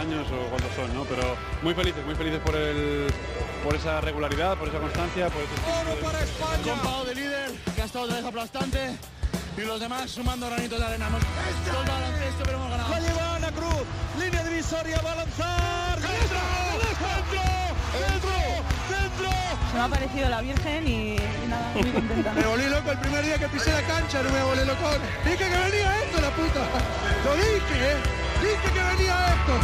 años o cuántos son, ¿no? Pero muy felices, muy felices por el por esa regularidad, por esa constancia, por ese Oro para España. de líder, que ha estado de vez aplastante y los demás sumando granitos de arena. Hemos baloncesto, pero hemos ganado. La lleva Ana Cruz, línea divisoria, va a lanzar. ¡Dentro! ¡Dentro! ¡Dentro! ¡Dentro! Se me ha parecido la Virgen y, y nada, muy contenta. Me volví loco el primer día que pisé la cancha, no me volví loco. Dije que venía esto, la puta. Lo dije, ¿eh? Dije que venía esto.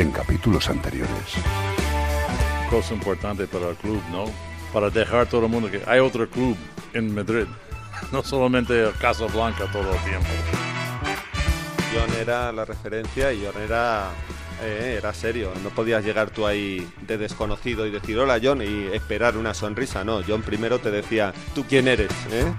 En capítulos anteriores. cosa importante para el club, ¿no? Para dejar todo el mundo que hay otro club en Madrid, no solamente el Casablanca todo el tiempo. John era la referencia y John era, eh, era serio. No podías llegar tú ahí de desconocido y decir hola John y esperar una sonrisa. No, John primero te decía, ¿tú quién eres? ¿Eh?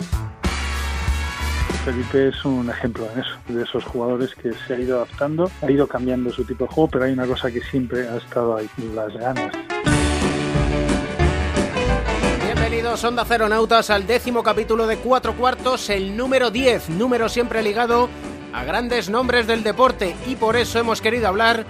Felipe es un ejemplo en eso, de esos jugadores que se ha ido adaptando, ha ido cambiando su tipo de juego, pero hay una cosa que siempre ha estado ahí, las ganas. Bienvenidos Onda Nautas al décimo capítulo de Cuatro Cuartos, el número 10, número siempre ligado a grandes nombres del deporte y por eso hemos querido hablar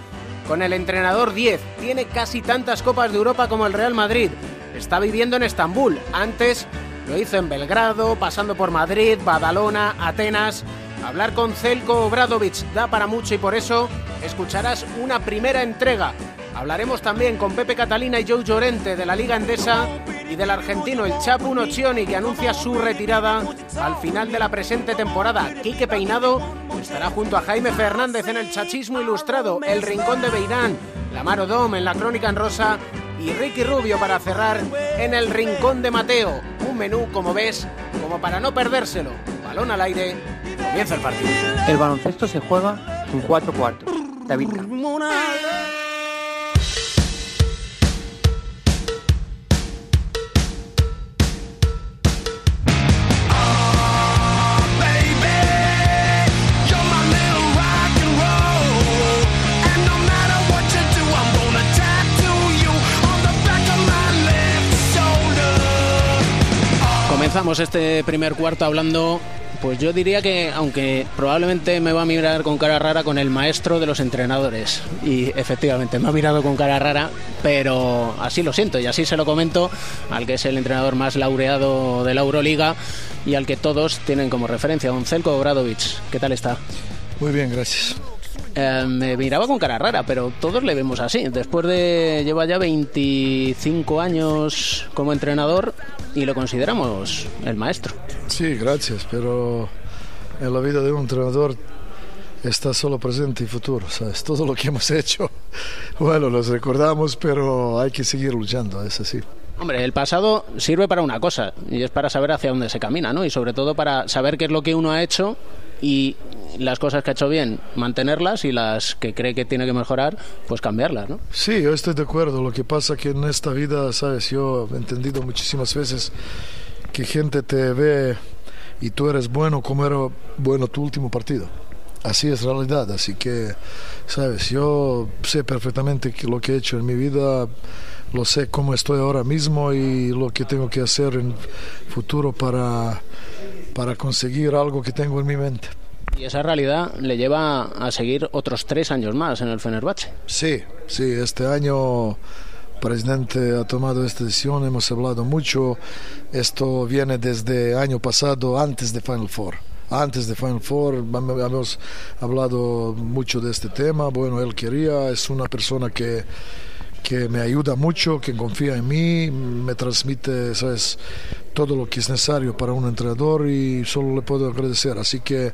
con el entrenador 10. Tiene casi tantas copas de Europa como el Real Madrid. Está viviendo en Estambul. Antes lo hizo en Belgrado, pasando por Madrid, Badalona, Atenas. Hablar con Zelko Obradovic da para mucho y por eso escucharás una primera entrega. Hablaremos también con Pepe Catalina y Joe Llorente de la Liga Endesa y del argentino el Chapu Nocioni que anuncia su retirada al final de la presente temporada. Quique Peinado estará junto a Jaime Fernández en el Chachismo Ilustrado, El Rincón de Beirán, la Maro Dom en la Crónica en Rosa y Ricky Rubio para cerrar en el Rincón de Mateo. Un menú, como ves, como para no perdérselo. Balón al aire, comienza el partido. El baloncesto se juega en cuatro cuartos. David. Comenzamos este primer cuarto hablando, pues yo diría que, aunque probablemente me va a mirar con cara rara con el maestro de los entrenadores. Y efectivamente me ha mirado con cara rara, pero así lo siento y así se lo comento al que es el entrenador más laureado de la Euroliga y al que todos tienen como referencia, don Zelko Obradovic. ¿Qué tal está? Muy bien, gracias. Eh, me miraba con cara rara, pero todos le vemos así. Después de lleva ya 25 años como entrenador y lo consideramos el maestro. Sí, gracias, pero en la vida de un entrenador está solo presente y futuro, ¿sabes? Todo lo que hemos hecho, bueno, los recordamos, pero hay que seguir luchando, es así. Hombre, el pasado sirve para una cosa y es para saber hacia dónde se camina, ¿no? Y sobre todo para saber qué es lo que uno ha hecho y las cosas que ha hecho bien, mantenerlas y las que cree que tiene que mejorar, pues cambiarlas, ¿no? Sí, yo estoy de acuerdo. Lo que pasa que en esta vida, sabes, yo he entendido muchísimas veces que gente te ve y tú eres bueno como era bueno tu último partido. Así es realidad, así que, sabes, yo sé perfectamente que lo que he hecho en mi vida, lo sé cómo estoy ahora mismo y lo que tengo que hacer en futuro para, para conseguir algo que tengo en mi mente. Y esa realidad le lleva a seguir otros tres años más en el Fenerbahce. Sí, sí, este año el presidente ha tomado esta decisión, hemos hablado mucho, esto viene desde año pasado, antes de Final Four. Antes de Final Four hemos hablado mucho de este tema, bueno, él quería, es una persona que que me ayuda mucho, que confía en mí, me transmite ¿sabes? todo lo que es necesario para un entrenador y solo le puedo agradecer. Así que he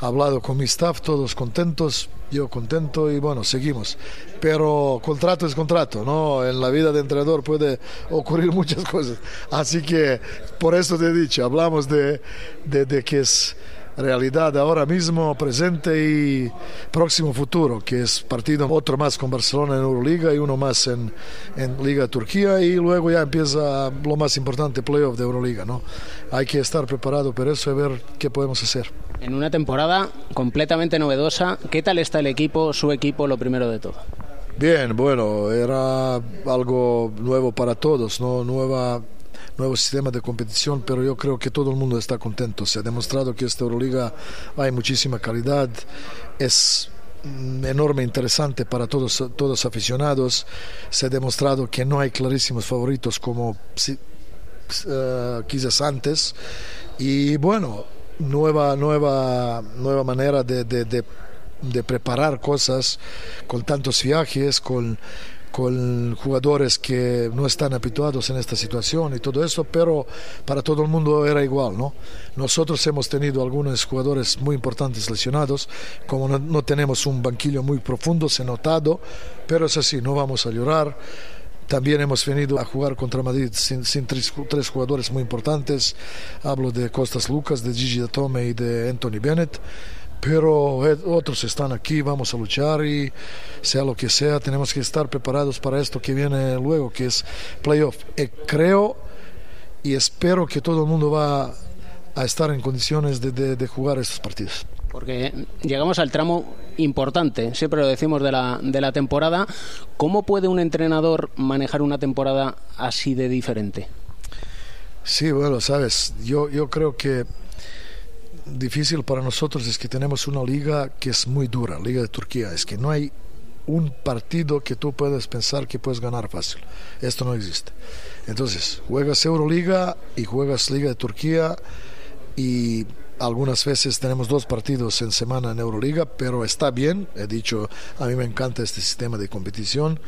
hablado con mi staff, todos contentos, yo contento y bueno, seguimos. Pero contrato es contrato, ¿no? En la vida de entrenador puede ocurrir muchas cosas. Así que por eso te he dicho, hablamos de, de, de que es realidad ahora mismo, presente y próximo futuro, que es partido otro más con Barcelona en Euroliga y uno más en, en Liga Turquía y luego ya empieza lo más importante, playoff de Euroliga, ¿no? Hay que estar preparado para eso y ver qué podemos hacer. En una temporada completamente novedosa, ¿qué tal está el equipo, su equipo, lo primero de todo? Bien, bueno, era algo nuevo para todos, ¿no? Nueva nuevo sistema de competición, pero yo creo que todo el mundo está contento. Se ha demostrado que esta Euroliga hay muchísima calidad, es mm, enorme interesante para todos todos aficionados se ha demostrado que no hay clarísimos favoritos como uh, quizás antes y bueno nueva nueva nueva manera de, de, de, de preparar cosas con tantos viajes con con jugadores que no están habituados en esta situación y todo eso, pero para todo el mundo era igual, ¿no? Nosotros hemos tenido algunos jugadores muy importantes lesionados, como no, no tenemos un banquillo muy profundo, se ha notado, pero es así, no vamos a llorar. También hemos venido a jugar contra Madrid sin, sin tres, tres, jugadores muy importantes. Hablo de Costas Lucas, de Gigi Datome y de Anthony Bennett pero otros están aquí, vamos a luchar y sea lo que sea, tenemos que estar preparados para esto que viene luego, que es playoff. Y creo y espero que todo el mundo va a estar en condiciones de, de, de jugar estos partidos. Porque llegamos al tramo importante, siempre lo decimos de la, de la temporada. ¿Cómo puede un entrenador manejar una temporada así de diferente? Sí, bueno, sabes, yo, yo creo que difícil para nosotros es que tenemos una liga que es muy dura, Liga de Turquía, es que no hay un partido que tú puedas pensar que puedes ganar fácil. Esto no existe. Entonces, juegas Euroliga y juegas Liga de Turquía y algunas veces tenemos dos partidos en semana en Euroliga, pero está bien. He dicho, a mí me encanta este sistema de competición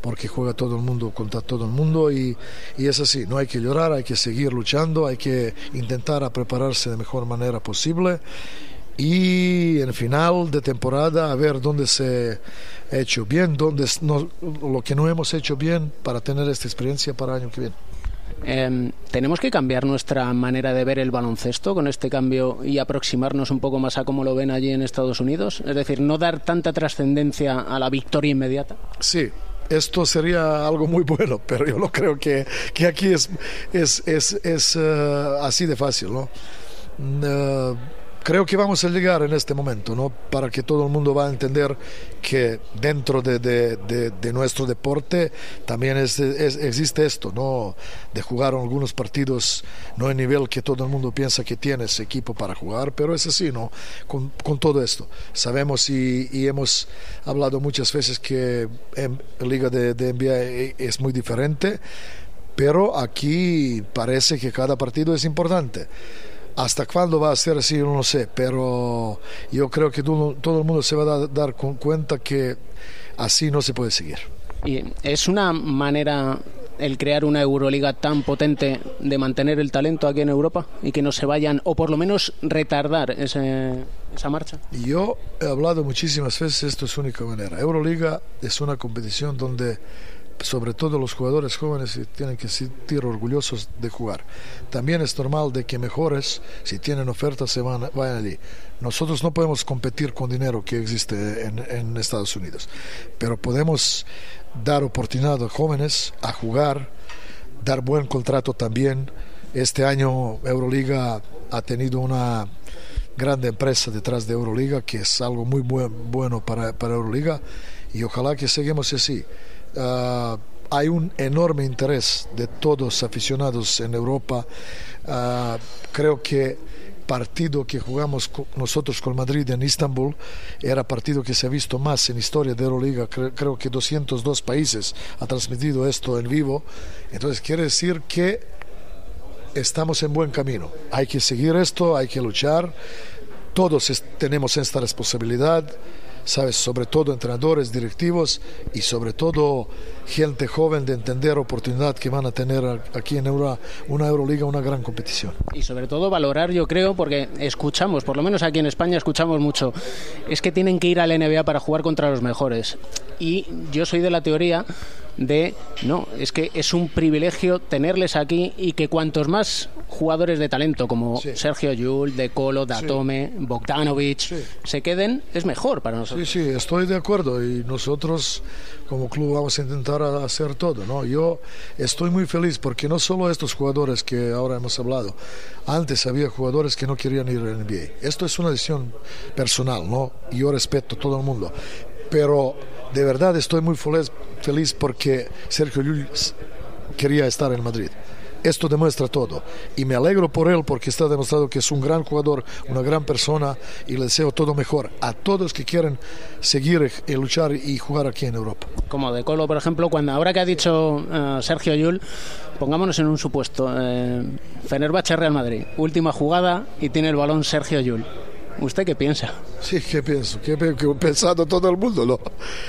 porque juega todo el mundo contra todo el mundo y, y es así. No hay que llorar, hay que seguir luchando, hay que intentar prepararse de mejor manera posible y en final de temporada a ver dónde se ha hecho bien, dónde no, lo que no hemos hecho bien para tener esta experiencia para el año que viene. Eh, ¿Tenemos que cambiar nuestra manera de ver el baloncesto con este cambio y aproximarnos un poco más a cómo lo ven allí en Estados Unidos? Es decir, no dar tanta trascendencia a la victoria inmediata. Sí, esto sería algo muy bueno, pero yo no creo que, que aquí es, es, es, es uh, así de fácil. ¿no? Uh, creo que vamos a llegar en este momento, ¿no? Para que todo el mundo va a entender que dentro de, nuestro deporte también es, existe esto, ¿no? De jugar algunos partidos no en nivel que todo el mundo piensa que tiene ese equipo para jugar, pero es así, ¿no? Con, todo esto. Sabemos y, y, hemos hablado muchas veces que en Liga de, de NBA es muy diferente, pero aquí parece que cada partido es importante. Hasta cuándo va a ser así, no lo sé, pero yo creo que todo, todo el mundo se va a dar, dar cuenta que así no se puede seguir. Y es una manera el crear una Euroliga tan potente de mantener el talento aquí en Europa y que no se vayan, o por lo menos retardar ese, esa marcha? Yo he hablado muchísimas veces, esto es única manera. Euroliga es una competición donde sobre todo los jugadores jóvenes tienen que sentir orgullosos de jugar. También es normal de que mejores, si tienen ofertas, se van, vayan allí. Nosotros no podemos competir con dinero que existe en, Estados Unidos, pero podemos dar oportunidad a jóvenes a jugar, dar buen contrato también. Este año Euroliga ha tenido una grande empresa detrás de Euroliga, que es algo muy buen, bueno para, para Euroliga, y ojalá que seguimos así. Uh, hay un enorme interés de todos aficionados en Europa. Uh, creo que partido que jugamos nosotros con Madrid en Istambul era partido que se ha visto más en historia de Euroliga. Creo, que 202 países ha transmitido esto en vivo. Entonces quiere decir que estamos en buen camino. Hay que seguir esto, hay que luchar. Todos tenemos esta responsabilidad sabes, sobre todo entrenadores, directivos y sobre todo gente joven de entender oportunidad que van a tener aquí en Euro, una Euroliga, una gran competición. Y sobre todo valorar, yo creo, porque escuchamos, por lo menos aquí en España escuchamos mucho, es que tienen que ir al NBA para jugar contra los mejores. Y yo soy de la teoría de no, es que es un privilegio tenerles aquí y que cuantos más jugadores de talento como sí. Sergio Yul, De Colo, Datome, sí. Bogdanovic sí. se queden, es mejor para nosotros. Sí, sí, estoy de acuerdo y nosotros como club vamos a intentar hacer todo, ¿no? Yo estoy muy feliz porque no solo estos jugadores que ahora hemos hablado, antes había jugadores que no querían ir al NBA. Esto es una decisión personal, ¿no? Yo respeto a todo el mundo, pero de verdad estoy muy feliz, porque Sergio Llull quería estar en Madrid. esto demuestra todo. Y me alegro por él porque está demostrado que es un gran jugador, una gran persona y le deseo todo mejor a todos que quieren seguir y luchar y jugar aquí en Europa. Como de Colo, por ejemplo, cuando ahora que ha dicho eh, Sergio Yul, pongámonos en un supuesto. Eh, Fenerbahce Real Madrid, última jugada y tiene el balón Sergio Yul. ¿Usted qué piensa? Sí, ¿qué pienso? ¿Qué, qué he pensado todo el mundo? ¿no?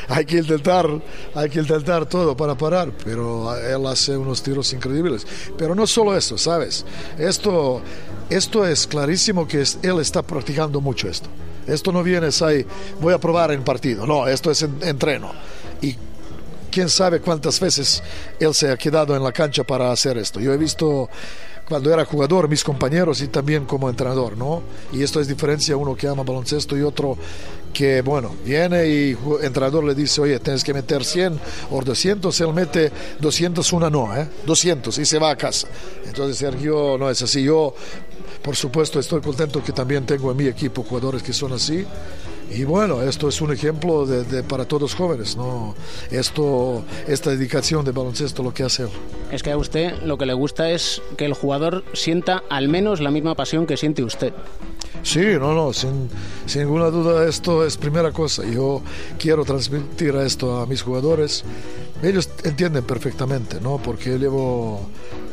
Hay que intentar, hay que intentar todo para parar, pero él hace unos tiros increíbles. Pero no solo eso, ¿sabes? Esto, esto es clarísimo que es- él está practicando mucho esto. Esto no viene, ahí, voy a probar en partido. No, esto es en- entreno. Y quién sabe cuántas veces él se ha quedado en la cancha para hacer esto. Yo he visto cuando era jugador mis compañeros y también como entrenador, ¿no? Y esto es diferencia uno que ama baloncesto y otro que, bueno, viene y el entrenador le dice, oye, tienes que meter 100 o 200, él mete 201 no, ¿eh? 200 y se va a casa. Entonces Sergio no es así. Yo, por supuesto, estoy contento que también tengo en mi equipo jugadores que son así. Y bueno, esto es un ejemplo de, de- para todos jóvenes, ¿no? Esto, esta dedicación de baloncesto, lo que hace él. Es que a usted lo que le gusta es que el jugador sienta al menos la misma pasión que siente usted. Sí, no, no, sin, sin ninguna duda esto es primera cosa. Yo quiero transmitir esto a mis jugadores. Ellos entienden perfectamente, ¿no? Porque llevo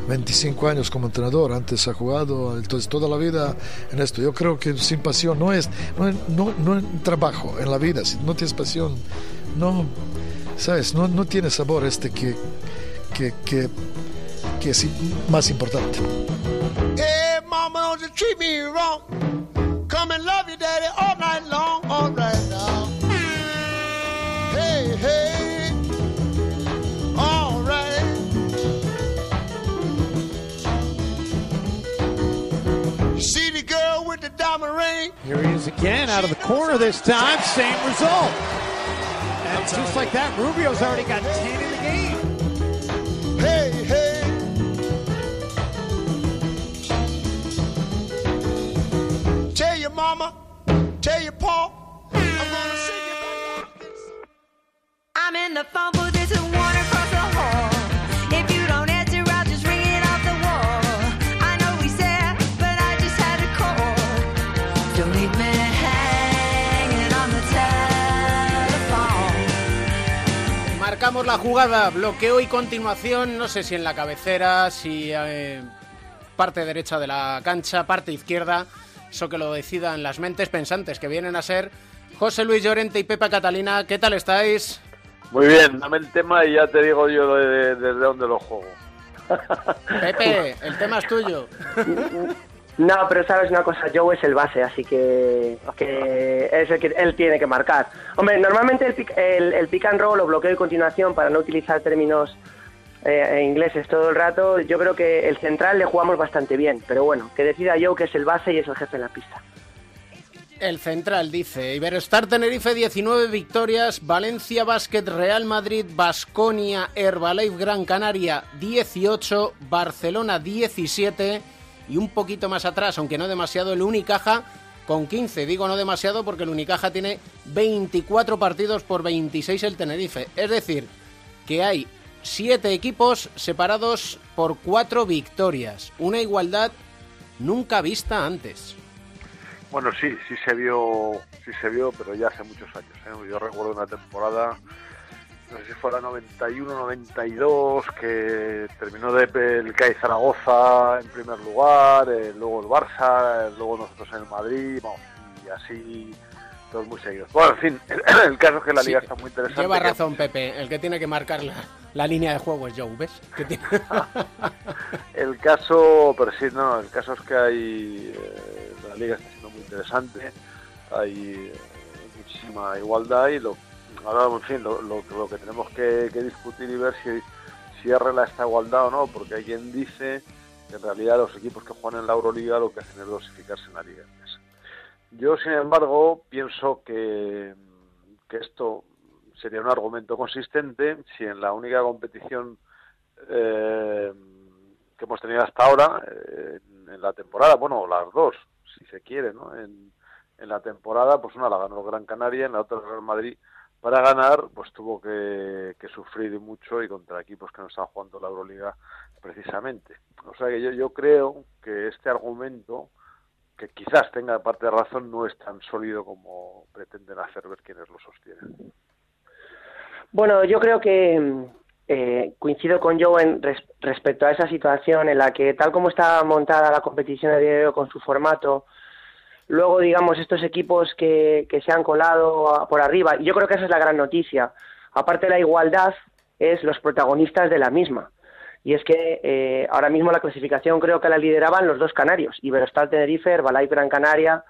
25 años como entrenador, antes ha jugado, entonces toda la vida en esto. Yo creo que sin pasión no es, no, no, no trabajo, en la vida, si no tienes pasión, no, ¿sabes? No, no tiene sabor este que, que, que, que es más importante. Hey, mama, don't treat me wrong. Come and love you, daddy, all with the diamond ring? Here he is again, out of the corner this time, same result. And just like that, Rubio's already got 10 in the game. Hey, hey. Tell your mama, tell your pa, I'm gonna sing you back. I'm in the phone booth, there's a one la jugada, bloqueo y continuación, no sé si en la cabecera, si eh, parte derecha de la cancha, parte izquierda, eso que lo decidan las mentes pensantes que vienen a ser José Luis Llorente y Pepa Catalina. ¿Qué tal estáis? Muy bien, dame el tema y ya te digo yo de- de- desde dónde lo juego. Pepe, el tema es tuyo. No, pero sabes una cosa, Joe es el base, así que, que es el que él tiene que marcar. Hombre, normalmente el pick, el, el pick and roll o bloqueo y continuación, para no utilizar términos eh, ingleses todo el rato, yo creo que el central le jugamos bastante bien, pero bueno, que decida Joe que es el base y es el jefe en la pista. El central dice, Iberostar Tenerife 19 victorias, Valencia Basket Real Madrid, Basconia Herbalife Gran Canaria 18, Barcelona 17 y un poquito más atrás, aunque no demasiado, el Unicaja con 15. Digo no demasiado porque el Unicaja tiene 24 partidos por 26 el Tenerife. Es decir, que hay 7 equipos separados por 4 victorias. Una igualdad nunca vista antes. Bueno, sí, sí se vio, sí se vio, pero ya hace muchos años. ¿eh? Yo recuerdo una temporada, no sé si fuera 91-92, que terminó de el CAI Zaragoza en primer lugar, eh, luego el Barça, eh, luego nosotros en el Madrid, vamos, y así todos muy seguidos. Bueno, en fin, el, el caso es que la liga Sí, está muy interesante. Lleva que- razón, Pepe. El que tiene que marcar la, la línea de juego es Joe, ¿ves? Tiene- El caso, pero sí, no, el caso es que hay, eh, la liga está siendo muy interesante, hay muchísima igualdad y lo, ahora, en fin, lo, lo- lo que tenemos que, que discutir y ver si, si arregla esta igualdad o no, porque hay quien dice que en realidad los equipos que juegan en la Euroliga lo que hacen es dosificarse en la liga. Yo, sin embargo, pienso que, que esto sería un argumento consistente si en la única competición eh, que hemos tenido hasta ahora eh, en, la temporada, bueno, las dos, si se quiere, ¿no? En, en la temporada, pues una la ganó Gran Canaria, en la otra Real Madrid para ganar, pues tuvo que, sufrir mucho y contra equipos que no están jugando la Euroliga precisamente. O sea que yo, creo que este argumento, que quizás tenga parte de razón, no es tan sólido como pretenden hacer ver quienes lo sostienen. Bueno, yo creo que eh, coincido con Joe en res- respecto a esa situación en la que tal como está montada la competición a hoy con su formato, luego digamos estos equipos que, que se han colado por arriba, y yo creo que esa es la gran noticia, aparte de la igualdad, es los protagonistas de la misma. Y es que eh, ahora mismo la clasificación creo que la lideraban los dos canarios, Iberostar Tenerife, Herbalife Gran Canaria,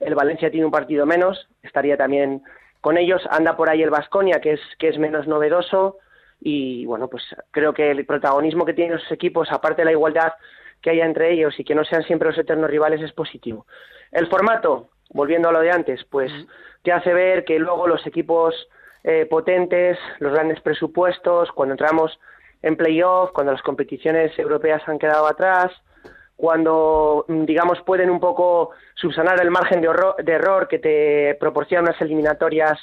el Valencia tiene un partido menos, estaría también con ellos, anda por ahí el Vasconia, que es, que es menos novedoso, y bueno, pues creo que el protagonismo que tienen los equipos, aparte de la igualdad que haya entre ellos y que no sean siempre los eternos rivales, es positivo. El formato, volviendo a lo de antes, pues te hace ver que luego los equipos eh, potentes, los grandes presupuestos, cuando entramos en playoff, cuando las competiciones europeas han quedado atrás, cuando, mm, digamos, pueden un poco subsanar el margen de, horror- de error que te proporcionan unas eliminatorias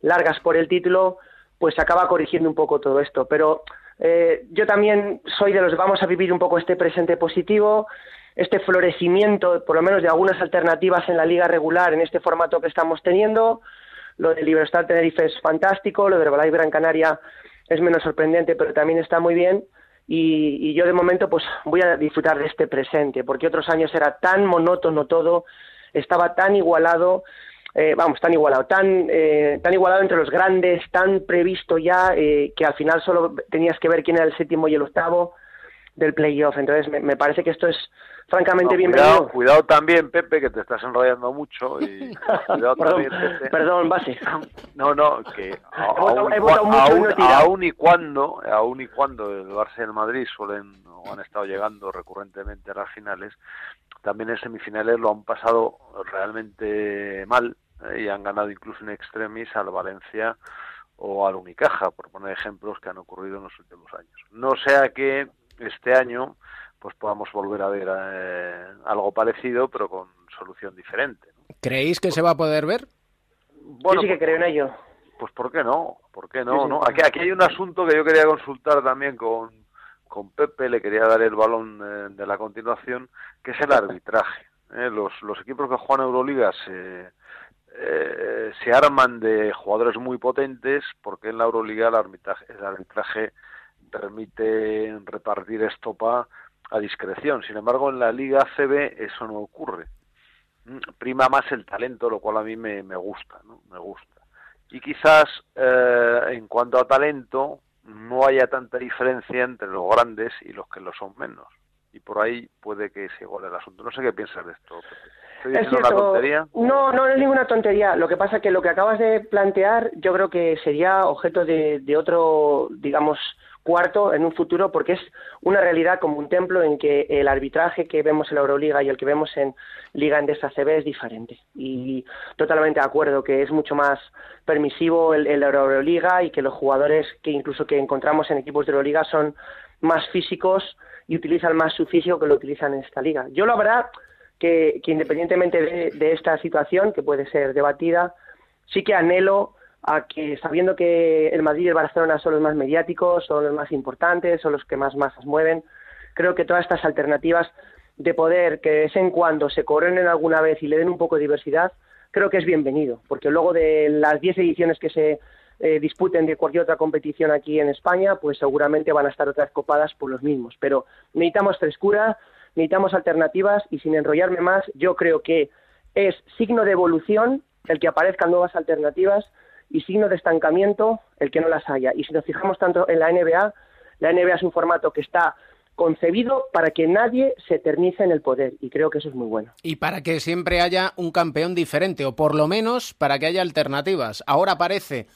largas por el título, pues acaba corrigiendo un poco todo esto. Pero eh, yo también soy de los que vamos a vivir un poco este presente positivo, este florecimiento, por lo menos de algunas alternativas en la liga regular, en este formato que estamos teniendo. Lo de Libertad Tenerife es fantástico, lo de Herbalife Gran Canaria es menos sorprendente, pero también está muy bien. Y, y yo de momento pues voy a disfrutar de este presente, porque otros años era tan monótono todo, estaba tan igualado, eh, vamos, tan igualado, tan, eh, tan igualado entre los grandes, tan previsto ya, eh, que al final solo tenías que ver quién era el séptimo y el octavo del playoff. Entonces me parece que esto es francamente No, bienvenido. cuidado, cuidado también, Pepe, que te estás enrollando mucho. Y cuidado Perdón, también, Pepe. perdón, base. No, no, que aún y cuando, aún y cuando el Barça y el Madrid suelen o han estado llegando recurrentemente a las finales, también en semifinales lo han pasado realmente mal eh, y han ganado incluso en extremis al Valencia o al Unicaja, por poner ejemplos que han ocurrido en los últimos años. No sea que este año pues podamos volver a ver eh, algo parecido, pero con solución diferente. ¿Creéis que se va a poder ver? Bueno, yo sí que pues- creo en ello. Pues ¿por qué no? ¿Por qué Sí, no? sí. no? Aquí, aquí hay un asunto que yo quería consultar también con, con Pepe, le quería dar el balón eh, de la continuación, que es el arbitraje. ¿eh? Los, los equipos que juegan Euroliga se, eh, se arman de jugadores muy potentes porque en la Euroliga el arbitraje, el arbitraje permite repartir estopa a discreción. Sin embargo, en la Liga CB eso no ocurre. Mm, Prima más el talento, lo cual a mí me, me gusta, ¿no? Me gusta. Y quizás eh, en cuanto a talento no haya tanta diferencia entre los grandes y los que lo son menos. Y por ahí puede que se iguale el asunto. No sé qué piensas de esto. ¿Estoy Es diciendo una tontería? No, no, no es ninguna tontería. Lo que pasa que lo que acabas de plantear yo creo que sería objeto de, de otro, digamos, cuarto en un futuro, porque es una realidad como un templo en que el arbitraje que vemos en la Euroliga y el que vemos en Liga Endesa CB es diferente. Y totalmente de acuerdo que es mucho más permisivo el, Euroliga y que los jugadores que incluso que encontramos en equipos de Euroliga son más físicos y utilizan más su físico que lo utilizan en esta liga. Yo la verdad que, que independientemente de, de esta situación, que puede ser debatida, sí que anhelo a que, sabiendo que el Madrid y el Barcelona son los más mediáticos, son los más importantes, son los que más masas mueven, creo que todas estas alternativas de poder que de vez en cuando se coronen alguna vez y le den un poco de diversidad, creo que es bienvenido, porque luego de las 10 ediciones que se eh, disputen de cualquier otra competición aquí en España, pues seguramente van a estar otras copadas por los mismos. Pero necesitamos frescura, necesitamos alternativas y sin enrollarme más, yo creo que es signo de evolución el que aparezcan nuevas alternativas y signo de estancamiento el que no las haya. Y si nos fijamos tanto en la NBA, la NBA es un formato que está concebido para que nadie se eternice en el poder y creo que eso es muy bueno. Y para que siempre haya un campeón diferente, o por lo menos para que haya alternativas. Ahora parece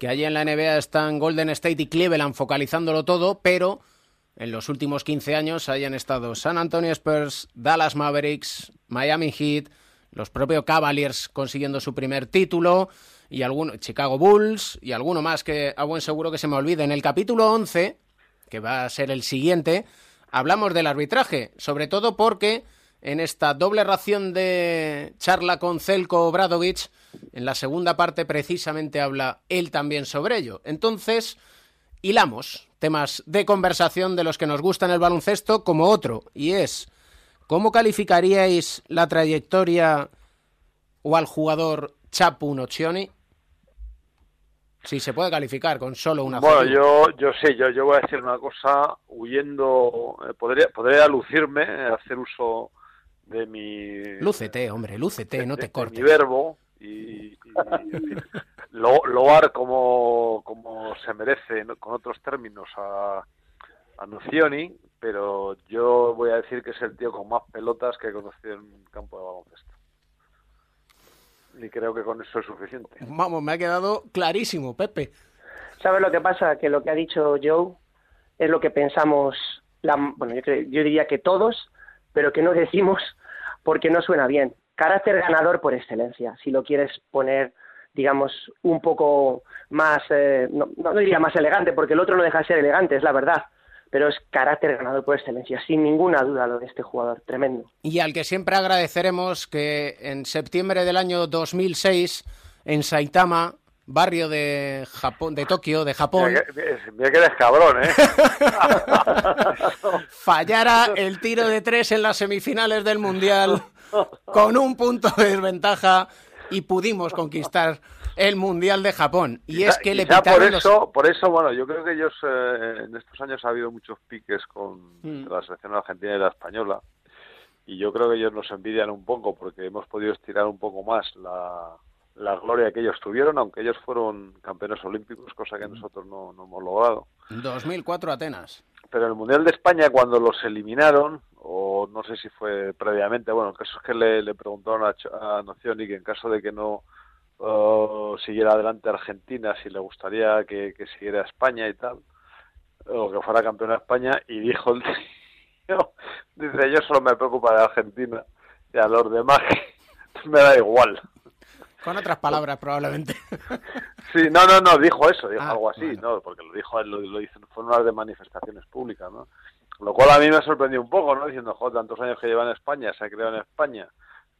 que allí en la NBA están Golden State y Cleveland focalizándolo todo, pero en los últimos 15 años hayan estado San Antonio Spurs, Dallas Mavericks, Miami Heat, los propios Cavaliers consiguiendo su primer título, y alguno, Chicago Bulls, y alguno más que a buen seguro que se me olvide. En el capítulo 11, que va a ser el siguiente, hablamos del arbitraje, sobre todo porque en esta doble ración de charla con Celko Obradovic. En la segunda parte precisamente habla él también sobre ello. Entonces, hilamos temas de conversación de los que nos gustan el baloncesto como otro, y es, ¿cómo calificaríais la trayectoria o al jugador Chapu Nocioni? Si se puede calificar con solo una Bueno, yo, yo sí, yo, yo voy a decir una cosa, huyendo, eh, podría, podría lucirme, eh, hacer uso de mi, Lúcete, hombre, lúcete, no te mi cortes. verbo y, y, en fin, lo, loar como, como se merece, ¿no? con otros términos, a, a Nocioni, pero yo voy a decir que es el tío con más pelotas que he conocido en un campo de baloncesto. Y creo que con eso es suficiente. Vamos, me ha quedado clarísimo, Pepe. ¿Sabes lo que pasa? Que lo que ha dicho Joe es lo que pensamos, la, bueno, yo, creo- yo diría que todos, pero que no decimos porque no suena bien. Carácter ganador por excelencia, si lo quieres poner, digamos, un poco más, eh, no, no diría más elegante, porque el otro no deja de ser elegante, es la verdad, pero es carácter ganador por excelencia, sin ninguna duda lo de este jugador, tremendo. Y al que siempre agradeceremos que en septiembre del año 2006, en Saitama, barrio de Japón, de Tokio, de Japón, Mira que, mira que eres cabrón, ¿eh? fallara el tiro de tres en las semifinales del Mundial con un punto de desventaja y pudimos conquistar el Mundial de Japón. Y es que le por los... eso, por eso, bueno, yo creo que ellos eh, en estos años ha habido muchos piques con Mm. la selección argentina y la española. Y yo creo que ellos nos envidian un poco porque hemos podido estirar un poco más la, la gloria que ellos tuvieron, aunque ellos fueron campeones olímpicos, cosa que nosotros no, no hemos logrado. 2004 Atenas. Pero en el Mundial de España, cuando los eliminaron, o no sé si fue previamente, bueno, el caso es que le, le preguntaron a, a Nocioni que en caso de que no eh, siguiera adelante Argentina, si le gustaría que, que siguiera España y tal, o que fuera campeón de España, y dijo el tío, dice, yo solo me preocupa de Argentina, y a los demás me da igual. Con otras palabras, probablemente. Sí, no, no, no, dijo eso, dijo Ah, algo así, ¿no? Porque lo dijo él, lo, lo hizo, fue una de manifestaciones públicas, ¿no? Lo cual a mí me sorprendió un poco, ¿no? Diciendo, joder, tantos años que lleva en España, se ha creado en España,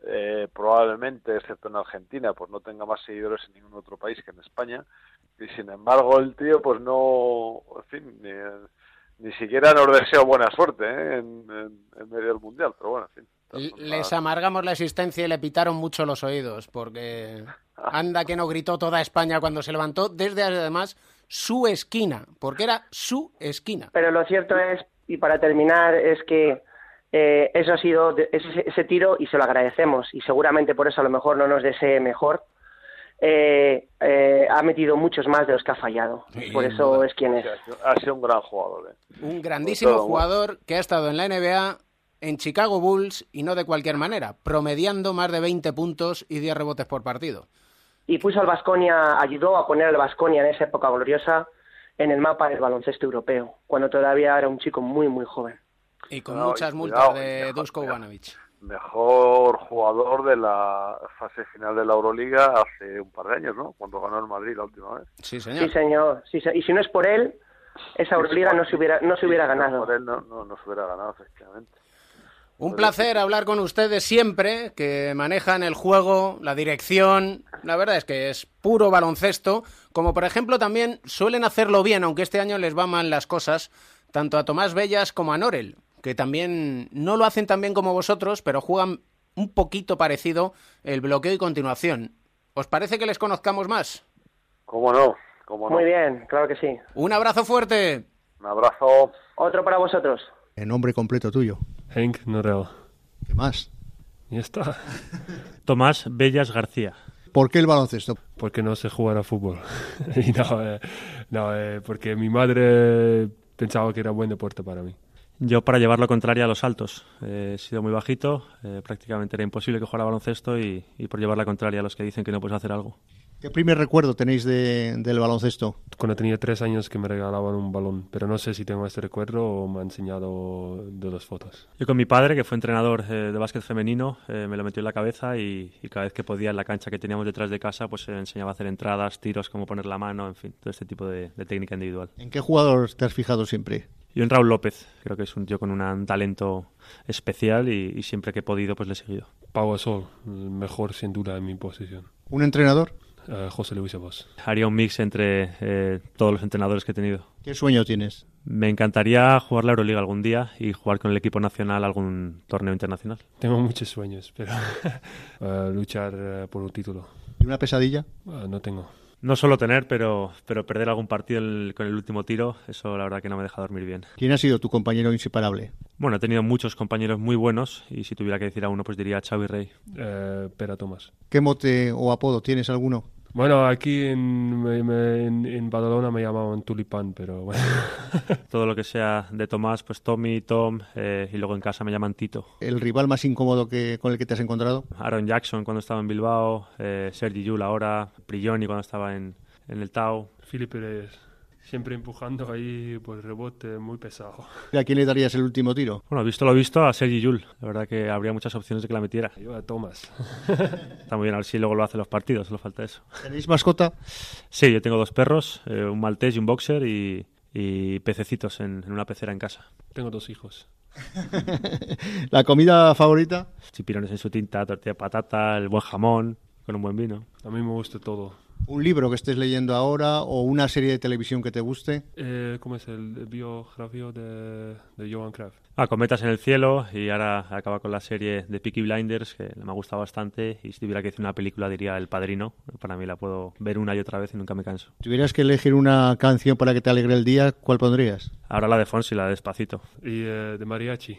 eh, probablemente, excepto en Argentina, pues no tenga más seguidores en ningún otro país que en España, y sin embargo el tío, pues no, en fin, ni, ni siquiera nos deseo buena suerte, ¿eh? En, en- en medio del Mundial, pero bueno, en fin. Les amargamos la existencia y le pitaron mucho los oídos, porque anda que no gritó toda España cuando se levantó, desde además su esquina, porque era su esquina. Pero lo cierto es, y para terminar, es que eh, eso ha sido ese, ese tiro y se lo agradecemos y seguramente por eso a lo mejor no nos desee mejor. eh, eh, ha metido muchos más de los que ha fallado. por eso es quien es. Ha sido un gran jugador, ¿eh? Un grandísimo Todo, jugador que ha estado en la NBA, en Chicago Bulls y no de cualquier manera, promediando más de 20 puntos y 10 rebotes por partido. Y puso al Vasconia, ayudó a poner al Vasconia en esa época gloriosa en el mapa del baloncesto europeo, cuando todavía era un chico muy, muy joven. Y con No, muchas y multas cuidado, de mejor, Dusko. Ivanovic. Mejor jugador de la fase final de la Euroliga hace un par de años, ¿no? Cuando ganó el Madrid la última vez. Sí, Sí, señor. Sí, se- y si no es por él, esa Euroliga no se hubiera, no se hubiera ganado. Por él no, no, no se hubiera ganado, efectivamente. Un placer hablar con ustedes siempre, que manejan el juego, la dirección. La verdad es que es puro baloncesto. Como por ejemplo también suelen hacerlo bien, aunque este año les va mal las cosas, tanto a Tomás Bellas como a Norel, que también no lo hacen tan bien como vosotros, pero juegan un poquito parecido el bloqueo y continuación. ¿Os parece que les conozcamos más? ¿Cómo no? ¿Cómo no? Muy bien, claro que sí. Un abrazo fuerte. Un abrazo. Otro para vosotros. El nombre completo tuyo. Henk Norel. ¿Qué más? Y está. Tomás Bellas García. ¿Por qué el baloncesto? Porque no sé jugar a fútbol. y no, eh, no eh, porque mi madre pensaba que era buen deporte para mí. Yo para llevar lo contrario a los altos. Eh, he sido muy bajito, eh, prácticamente era imposible que jugara baloncesto y, y por llevar la contraria a los que dicen que no puedes hacer algo. ¿Qué primer recuerdo tenéis de- del baloncesto? Cuando tenía tres años que me regalaban un balón, pero no sé si tengo este recuerdo o me ha enseñado de las fotos. Yo con mi padre, que fue entrenador eh, de básquet femenino, eh, me lo metió en la cabeza y, y cada vez que podía en la cancha que teníamos detrás de casa, pues eh, enseñaba a hacer entradas, tiros, cómo poner la mano, en fin, todo este tipo de, de técnica individual. ¿En qué jugador te has fijado siempre? Y en Raúl López, creo que es un tío con una- un talento especial y, y siempre que he podido pues le he seguido. Pau Gasol, mejor sin duda en mi posición. ¿Un entrenador? Eh, José Luis Abos. Haría un mix entre eh, todos los entrenadores que he tenido. ¿Qué sueño tienes? Me encantaría jugar la Euroliga algún día y jugar con el equipo nacional algún torneo internacional. Tengo muchos sueños, pero eh, luchar eh, por un título. ¿Y una pesadilla? No tengo. No solo tener, pero, pero perder algún partido el- con el último tiro, eso la verdad que no me deja dormir bien. ¿Quién ha sido tu compañero inseparable? Bueno, he tenido muchos compañeros muy buenos y si tuviera que decir a uno, pues diría Xavi Rey. Eh, Pera Tomás. ¿Qué mote o apodo tienes alguno? Bueno, aquí en, en, en Badalona me llamaban Tulipán, pero bueno. Todo lo que sea de Tomás, pues Tommy, Tom, eh, y luego en casa me llaman Tito. ¿El rival más incómodo que, con el que te has encontrado? Aaron Jackson cuando estaba en Bilbao, eh, Sergi Yul ahora, Prigioni cuando estaba en, en el Tau. Felipe Reyes. Siempre empujando ahí por el rebote, muy pesado. ¿Y ¿A quién le darías el último tiro? Bueno, visto lo visto, a Sergi Yul. La verdad que habría muchas opciones de que la metiera. Yo a Tomás. Está muy bien, a ver si luego lo hace en los partidos, solo falta eso. ¿Tenéis mascota? Sí, yo tengo dos perros, eh, un maltés y un boxer y, y pececitos en, en una pecera en casa. Tengo dos hijos. ¿La comida favorita? Chipirones en su tinta, tortilla de patata, el buen jamón, con un buen vino. A mí me gusta todo. ¿Un libro que estés leyendo ahora o una serie de televisión que te guste? Eh, ¿Cómo es el biografía de, de Johan Kraft? Ah, Cometas en el cielo y ahora acaba con la serie de Peaky Blinders, que me ha gustado bastante y si tuviera que decir una película diría El Padrino. Para mí la puedo ver una y otra vez y nunca me canso. Si tuvieras que elegir una canción para que te alegre el día, ¿cuál pondrías? Ahora la de Fonsi, la de Despacito. Y eh, de mariachi.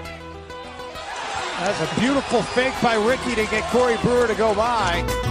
That's a beautiful fake by Ricky to get Corey Brewer to go by.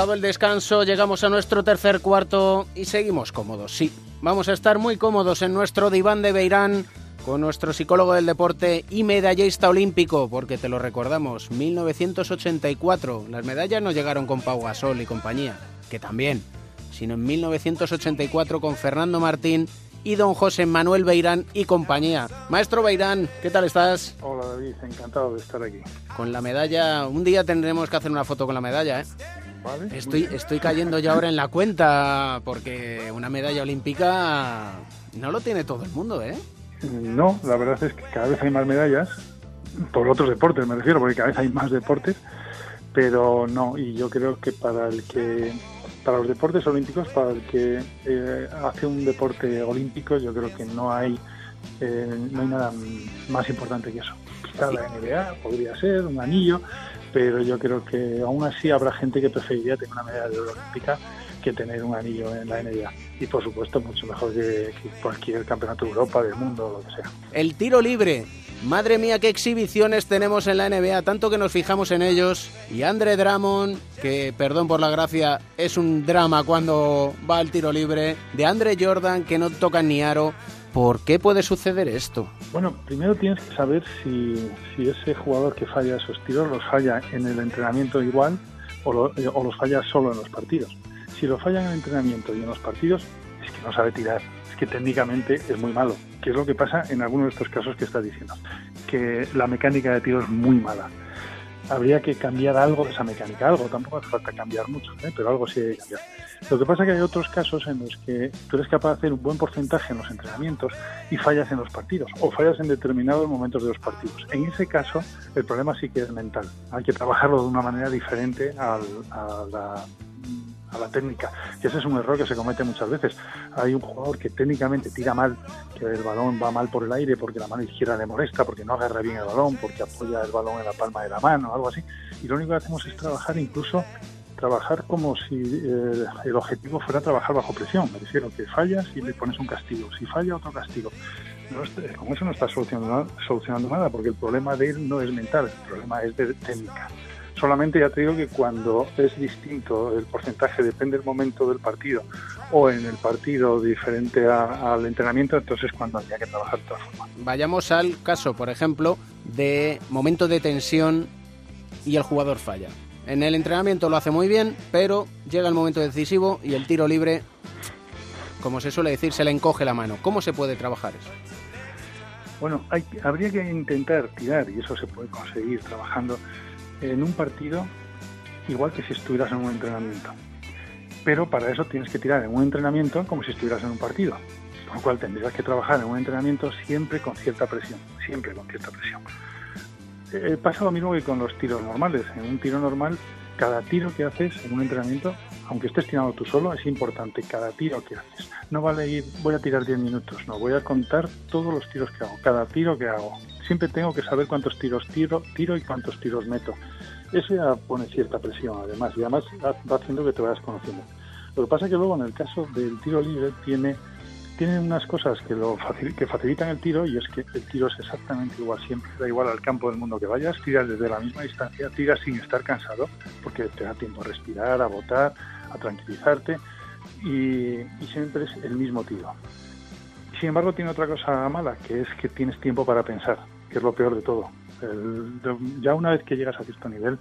Pasado el descanso, llegamos a nuestro tercer cuarto y seguimos cómodos, sí. Vamos a estar muy cómodos en nuestro diván de Beirán con nuestro psicólogo del deporte y medallista olímpico, porque te lo recordamos, 1984. Las medallas no llegaron con Pau Gasol y compañía, que también, sino en 1984 con Fernando Martín y don José Manuel Beirán y compañía. Maestro Beirán, ¿qué tal estás? Hola David, encantado de estar aquí. Con la medalla, un día tendremos que hacer una foto con la medalla, ¿eh? ¿Vale? Estoy, estoy cayendo ya ahora en la cuenta porque una medalla olímpica no lo tiene todo el mundo, ¿eh? No, la verdad es que cada vez hay más medallas, por otros deportes me refiero, porque cada vez hay más deportes, pero no, y yo creo que para el que, para los deportes olímpicos, para el que eh, hace un deporte olímpico, yo creo que no hay, eh, no hay nada más importante que eso. Quizá la NBA podría ser, un anillo, pero yo creo que aún así habrá gente que preferiría tener una medalla de oro olímpica que tener un anillo en la NBA. Y por supuesto, mucho mejor que, cualquier campeonato de Europa, del mundo, lo que sea. El tiro libre. Madre mía, qué exhibiciones tenemos en la NBA, tanto que nos fijamos en ellos. Y Andre Drummond, que perdón por la gracia, es un drama cuando va al tiro libre. De Andre Jordan, que no tocan ni aro. ¿Por qué puede suceder esto? Bueno, primero tienes que saber si, ese jugador que falla esos tiros los falla en el entrenamiento igual o, lo- eh, los falla solo en los partidos. Si lo falla en el entrenamiento y en los partidos, es que no sabe tirar. Es que técnicamente es muy malo. Que es lo que pasa en algunos de estos casos que estás diciendo. Que la mecánica de tiro es muy mala. Habría que cambiar algo de esa mecánica. Algo, tampoco hace falta cambiar mucho, ¿eh? pero algo sí hay que cambiar. Lo que pasa es que hay otros casos en los que tú eres capaz de hacer un buen porcentaje en los entrenamientos y fallas en los partidos o fallas en determinados momentos de los partidos. En ese caso, el problema sí que es mental. Hay que trabajarlo de una manera diferente al, a la- a la técnica. Y ese es un error que se comete muchas veces. Hay un jugador que técnicamente tira mal, que el balón va mal por el aire porque la mano izquierda le molesta, porque no agarra bien el balón, porque apoya el balón en la palma de la mano, algo así. Y lo único que hacemos es trabajar incluso trabajar como si eh, el objetivo fuera trabajar bajo presión. Me refiero que fallas y le pones un castigo. Si falla, otro castigo. No con eso no estás solucionando, solucionando nada, porque el problema de él no es mental, el problema es de técnica. Solamente ya te digo que cuando es distinto el porcentaje, depende del momento del partido, o en el partido diferente a- al entrenamiento, entonces cuando habría que trabajar de todas formas. Vayamos al caso, por ejemplo, de momento de tensión y el jugador falla. En el entrenamiento lo hace muy bien, pero llega el momento decisivo y el tiro libre, como se suele decir, se le encoge la mano. ¿Cómo se puede trabajar eso? Bueno, hay, habría que intentar tirar, y eso se puede conseguir trabajando en un partido igual que si estuvieras en un entrenamiento. Pero para eso tienes que tirar en un entrenamiento como si estuvieras en un partido. Con lo cual tendrías que trabajar en un entrenamiento siempre con cierta presión, siempre con cierta presión. Eh, pasa lo mismo que con los tiros normales. En un tiro normal, cada tiro que haces en un entrenamiento, aunque estés tirando tú solo, es importante cada tiro que haces. No vale ir, voy a tirar 10 minutos, no, voy a contar todos los tiros que hago, cada tiro que hago. Siempre tengo que saber cuántos tiros tiro, tiro y cuántos tiros meto. Eso ya pone cierta presión, además, y además va haciendo que te vayas conociendo. Lo que pasa es que luego en el caso del tiro libre tiene tiene unas cosas que lo que facilitan el tiro y es que el tiro es exactamente igual siempre, da igual al campo del mundo que vayas, tiras desde la misma distancia, tiras sin estar cansado, porque te da tiempo a respirar, a botar, a tranquilizarte y siempre es el mismo tiro. Sin embargo, tiene otra cosa mala, que es que tienes tiempo para pensar, que es lo peor de todo. Ya una vez que llegas a cierto nivel,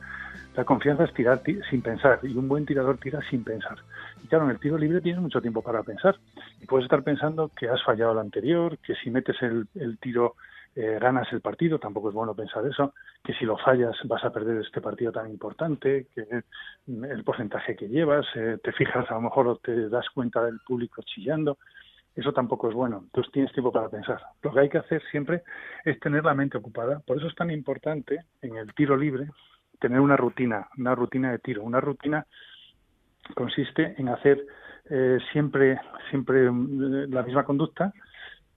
la confianza es tirar ti- sin pensar y un buen tirador tira sin pensar. Y claro, en el tiro libre tienes mucho tiempo para pensar y puedes estar pensando que has fallado el anterior, que si metes el, el tiro eh, ganas el partido, tampoco es bueno pensar eso, que si lo fallas vas a perder este partido tan importante, que mm, el porcentaje que llevas, eh, te fijas a lo mejor o te das cuenta del público chillando, eso tampoco es bueno. Entonces tienes tiempo para pensar. Lo que hay que hacer siempre es tener la mente ocupada. Por eso es tan importante en el tiro libre tener una rutina, una rutina de tiro. Una rutina consiste en hacer eh, siempre, siempre mm, la misma conducta,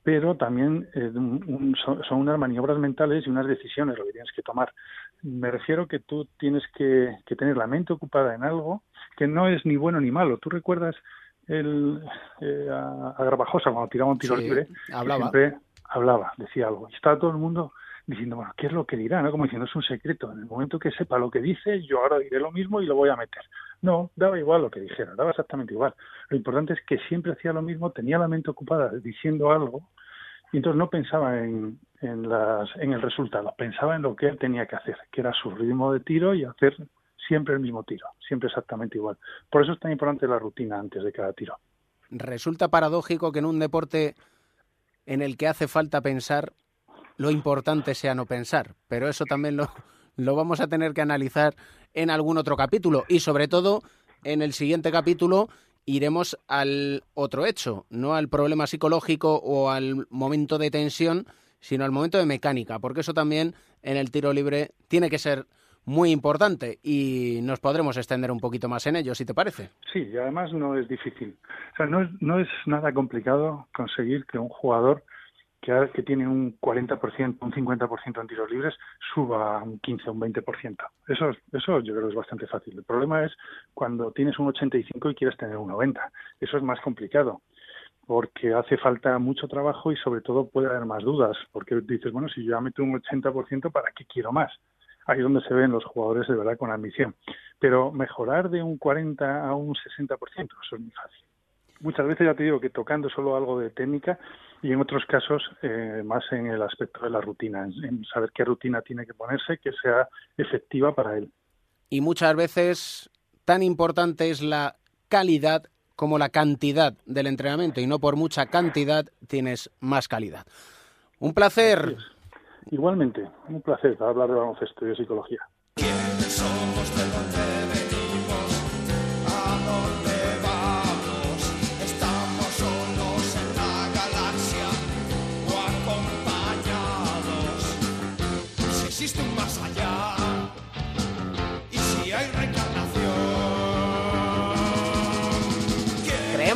pero también eh, un- son, son unas maniobras mentales y unas decisiones lo que tienes que tomar. Me refiero que tú tienes que, que tener la mente ocupada en algo que no es ni bueno ni malo. Tú recuerdas el, eh, a, a Garbajosa cuando tiraba un tiro Sí, libre, hablaba. siempre hablaba, decía algo. Y estaba todo el mundo diciendo, bueno, ¿qué es lo que dirá? ¿no? Como diciendo, es un secreto. En el momento que sepa lo que dice, yo ahora diré lo mismo y lo voy a meter. No, daba igual lo que dijera, daba exactamente igual. Lo importante es que siempre hacía lo mismo, tenía la mente ocupada diciendo algo y entonces no pensaba en, en, las, en el resultado, pensaba en lo que él tenía que hacer, que era su ritmo de tiro y hacer siempre el mismo tiro, siempre exactamente igual. Por eso es tan importante la rutina antes de cada tiro. Resulta paradójico que en un deporte en el que hace falta pensar, lo importante sea no pensar, pero eso también lo, lo vamos a tener que analizar en algún otro capítulo y sobre todo en el siguiente capítulo iremos al otro hecho, no al problema psicológico o al momento de tensión, sino al momento de mecánica, porque eso también en el tiro libre tiene que ser muy importante y nos podremos extender un poquito más en ello, si te parece. Sí, y además no es difícil. O sea, no es, no es nada complicado conseguir que un jugador que, que tiene un 40%, un 50% en tiros libres, suba a un 15 o un 20%. Eso, es- eso yo creo que es bastante fácil. El problema es cuando tienes un 85 y quieres tener un 90. Eso es más complicado porque hace falta mucho trabajo y sobre todo puede haber más dudas, porque dices, bueno, si yo ya meto un 80%, ¿para qué quiero más? Ahí es donde se ven los jugadores de verdad con ambición. Pero mejorar de un 40 a un 60%, eso es muy fácil. Muchas veces ya te digo que tocando solo algo de técnica y en otros casos eh, más en el aspecto de la rutina, en, en saber qué rutina tiene que ponerse que sea efectiva para él. y muchas veces tan importante es la calidad como la cantidad del entrenamiento y no por mucha cantidad tienes más calidad. Un placer. Igualmente, un placer hablar de baloncesto y de psicología.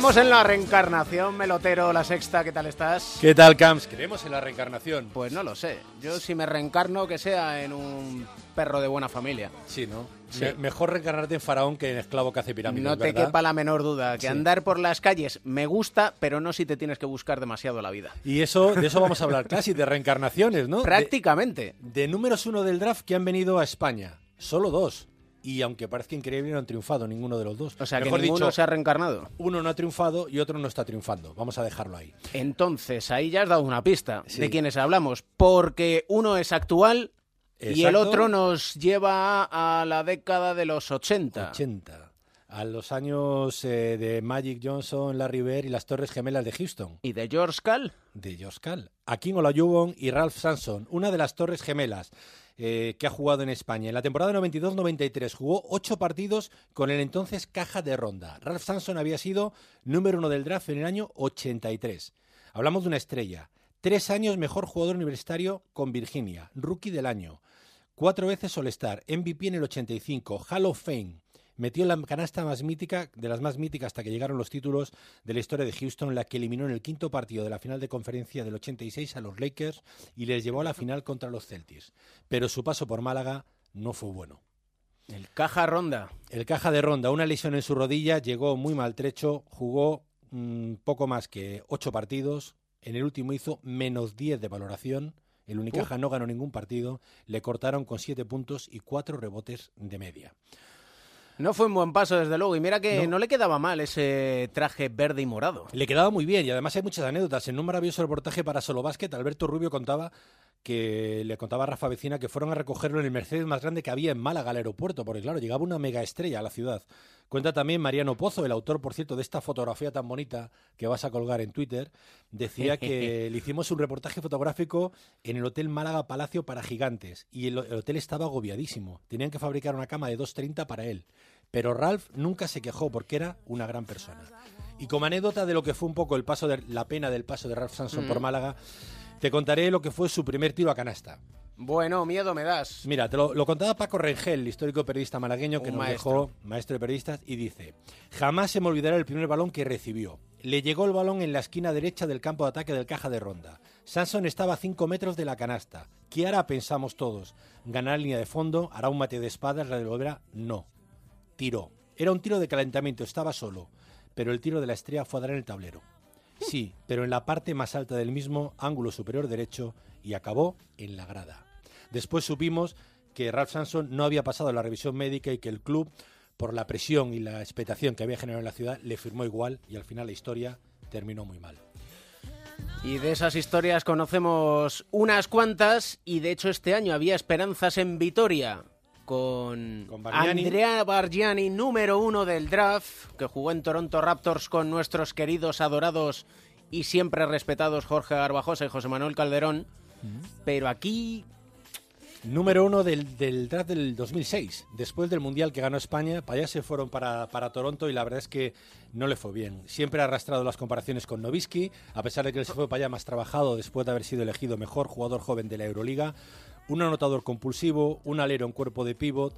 Creemos en la reencarnación, Melotero, la sexta, ¿qué tal estás? ¿Qué tal, Camps? ¿Creemos en la reencarnación? Pues no lo sé. Yo si me reencarno que sea en un perro de buena familia. Sí, ¿no? Sí. Me- mejor reencarnarte en faraón que en esclavo que hace pirámides, No te ¿verdad? quepa la menor duda que Sí. andar por las calles me gusta, pero no si te tienes que buscar demasiado la vida. Y eso, de eso vamos a hablar casi, de reencarnaciones, ¿no? Prácticamente. De, de números uno del draft que han venido a España. Solo dos. Y aunque parezca increíble, no han triunfado ninguno de los dos. O sea, que Mejor ninguno dicho, se ha reencarnado. uno no ha triunfado y otro no está triunfando. Vamos a dejarlo ahí. Entonces, ahí ya has dado una pista Sí. de quiénes hablamos, porque uno es actual y el otro nos lleva a la década de los 80. 80. A los años eh, de Magic Johnson, Larry Bird y las Torres Gemelas de Houston. ¿Y de George Cal? De George Cal. Akin Olajuwon y Ralph Sampson, una de las Torres Gemelas eh, que ha jugado en España. En la temporada 92-93 jugó ocho partidos con el entonces caja de ronda. Ralph Sampson había sido número uno del draft en el año 83. Hablamos de una estrella. Tres años mejor jugador universitario con Virginia, rookie del año. Cuatro veces All-Star, MVP en el 85, Hall of Fame. Metió la canasta más mítica, de las más míticas hasta que llegaron los títulos de la historia de Houston, la que eliminó en el quinto partido de la final de conferencia del 86 a los Lakers y les llevó a la final contra los Celtics. Pero su paso por Málaga no fue bueno. El caja ronda. El caja de ronda, una lesión en su rodilla, llegó muy maltrecho, jugó mm, poco más que ocho partidos, en el último hizo menos 10 de valoración, el Unicaja no ganó ningún partido, le cortaron con siete puntos y cuatro rebotes de media. No fue un buen paso, desde luego. Y mira que no, No. le quedaba mal ese traje verde y morado. Le quedaba muy bien y además hay muchas anécdotas. En un maravilloso reportaje para Solo Basket, Alberto Rubio contaba que le contaba a Rafa Vecina que fueron a recogerlo en el Mercedes más grande que había en Málaga, al aeropuerto, porque claro, llegaba una mega estrella a la ciudad. Cuenta también Mariano Pozo, el autor, por cierto, de esta fotografía tan bonita que vas a colgar en Twitter, decía que le hicimos un reportaje fotográfico en el Hotel Málaga Palacio para Gigantes y el, el hotel estaba agobiadísimo. Tenían que fabricar una cama de 2.30 para él. Pero Ralph nunca se quejó porque era una gran persona. Y como anécdota de lo que fue un poco el paso de la pena del paso de Ralph Sampson Mm. por Málaga, te contaré lo que fue su primer tiro a canasta. Bueno, miedo me das. Mira, te lo, lo contaba Paco Rengel, el histórico periodista malagueño que Un nos maestro. dejó maestro de periodistas, y dice: Jamás se me olvidará el primer balón que recibió. Le llegó el balón en la esquina derecha del campo de ataque del caja de ronda. Samson estaba a 5 metros de la canasta. ¿Qué hará? Pensamos todos. ¿Ganar línea de fondo? ¿Hará un mate de espadas? ¿La devolverá? No. Tiró. Era un tiro de calentamiento, estaba solo. Pero el tiro de la estrella fue a dar en el tablero. Sí, pero en la parte más alta del mismo ángulo superior derecho y acabó en la grada. Después supimos que Ralph Sampson no había pasado la revisión médica y que el club, por la presión y la expectación que había generado en la ciudad, le firmó igual y al final la historia terminó muy mal. Y de esas historias conocemos unas cuantas y de hecho este año había esperanzas en Vitoria con, Bargiani. Andrea Bargiani, número uno del draft, que jugó en Toronto Raptors con nuestros queridos, adorados y siempre respetados Jorge Garbajosa y José Manuel Calderón. Pero aquí Número uno del, del draft del 2006. Después del Mundial que ganó España, para allá se fueron para, para Toronto y la verdad es que no le fue bien. Siempre ha arrastrado las comparaciones con Novisky, a pesar de que él se fue para allá más trabajado después de haber sido elegido mejor jugador joven de la Euroliga. Un anotador compulsivo, un alero en cuerpo de pívot,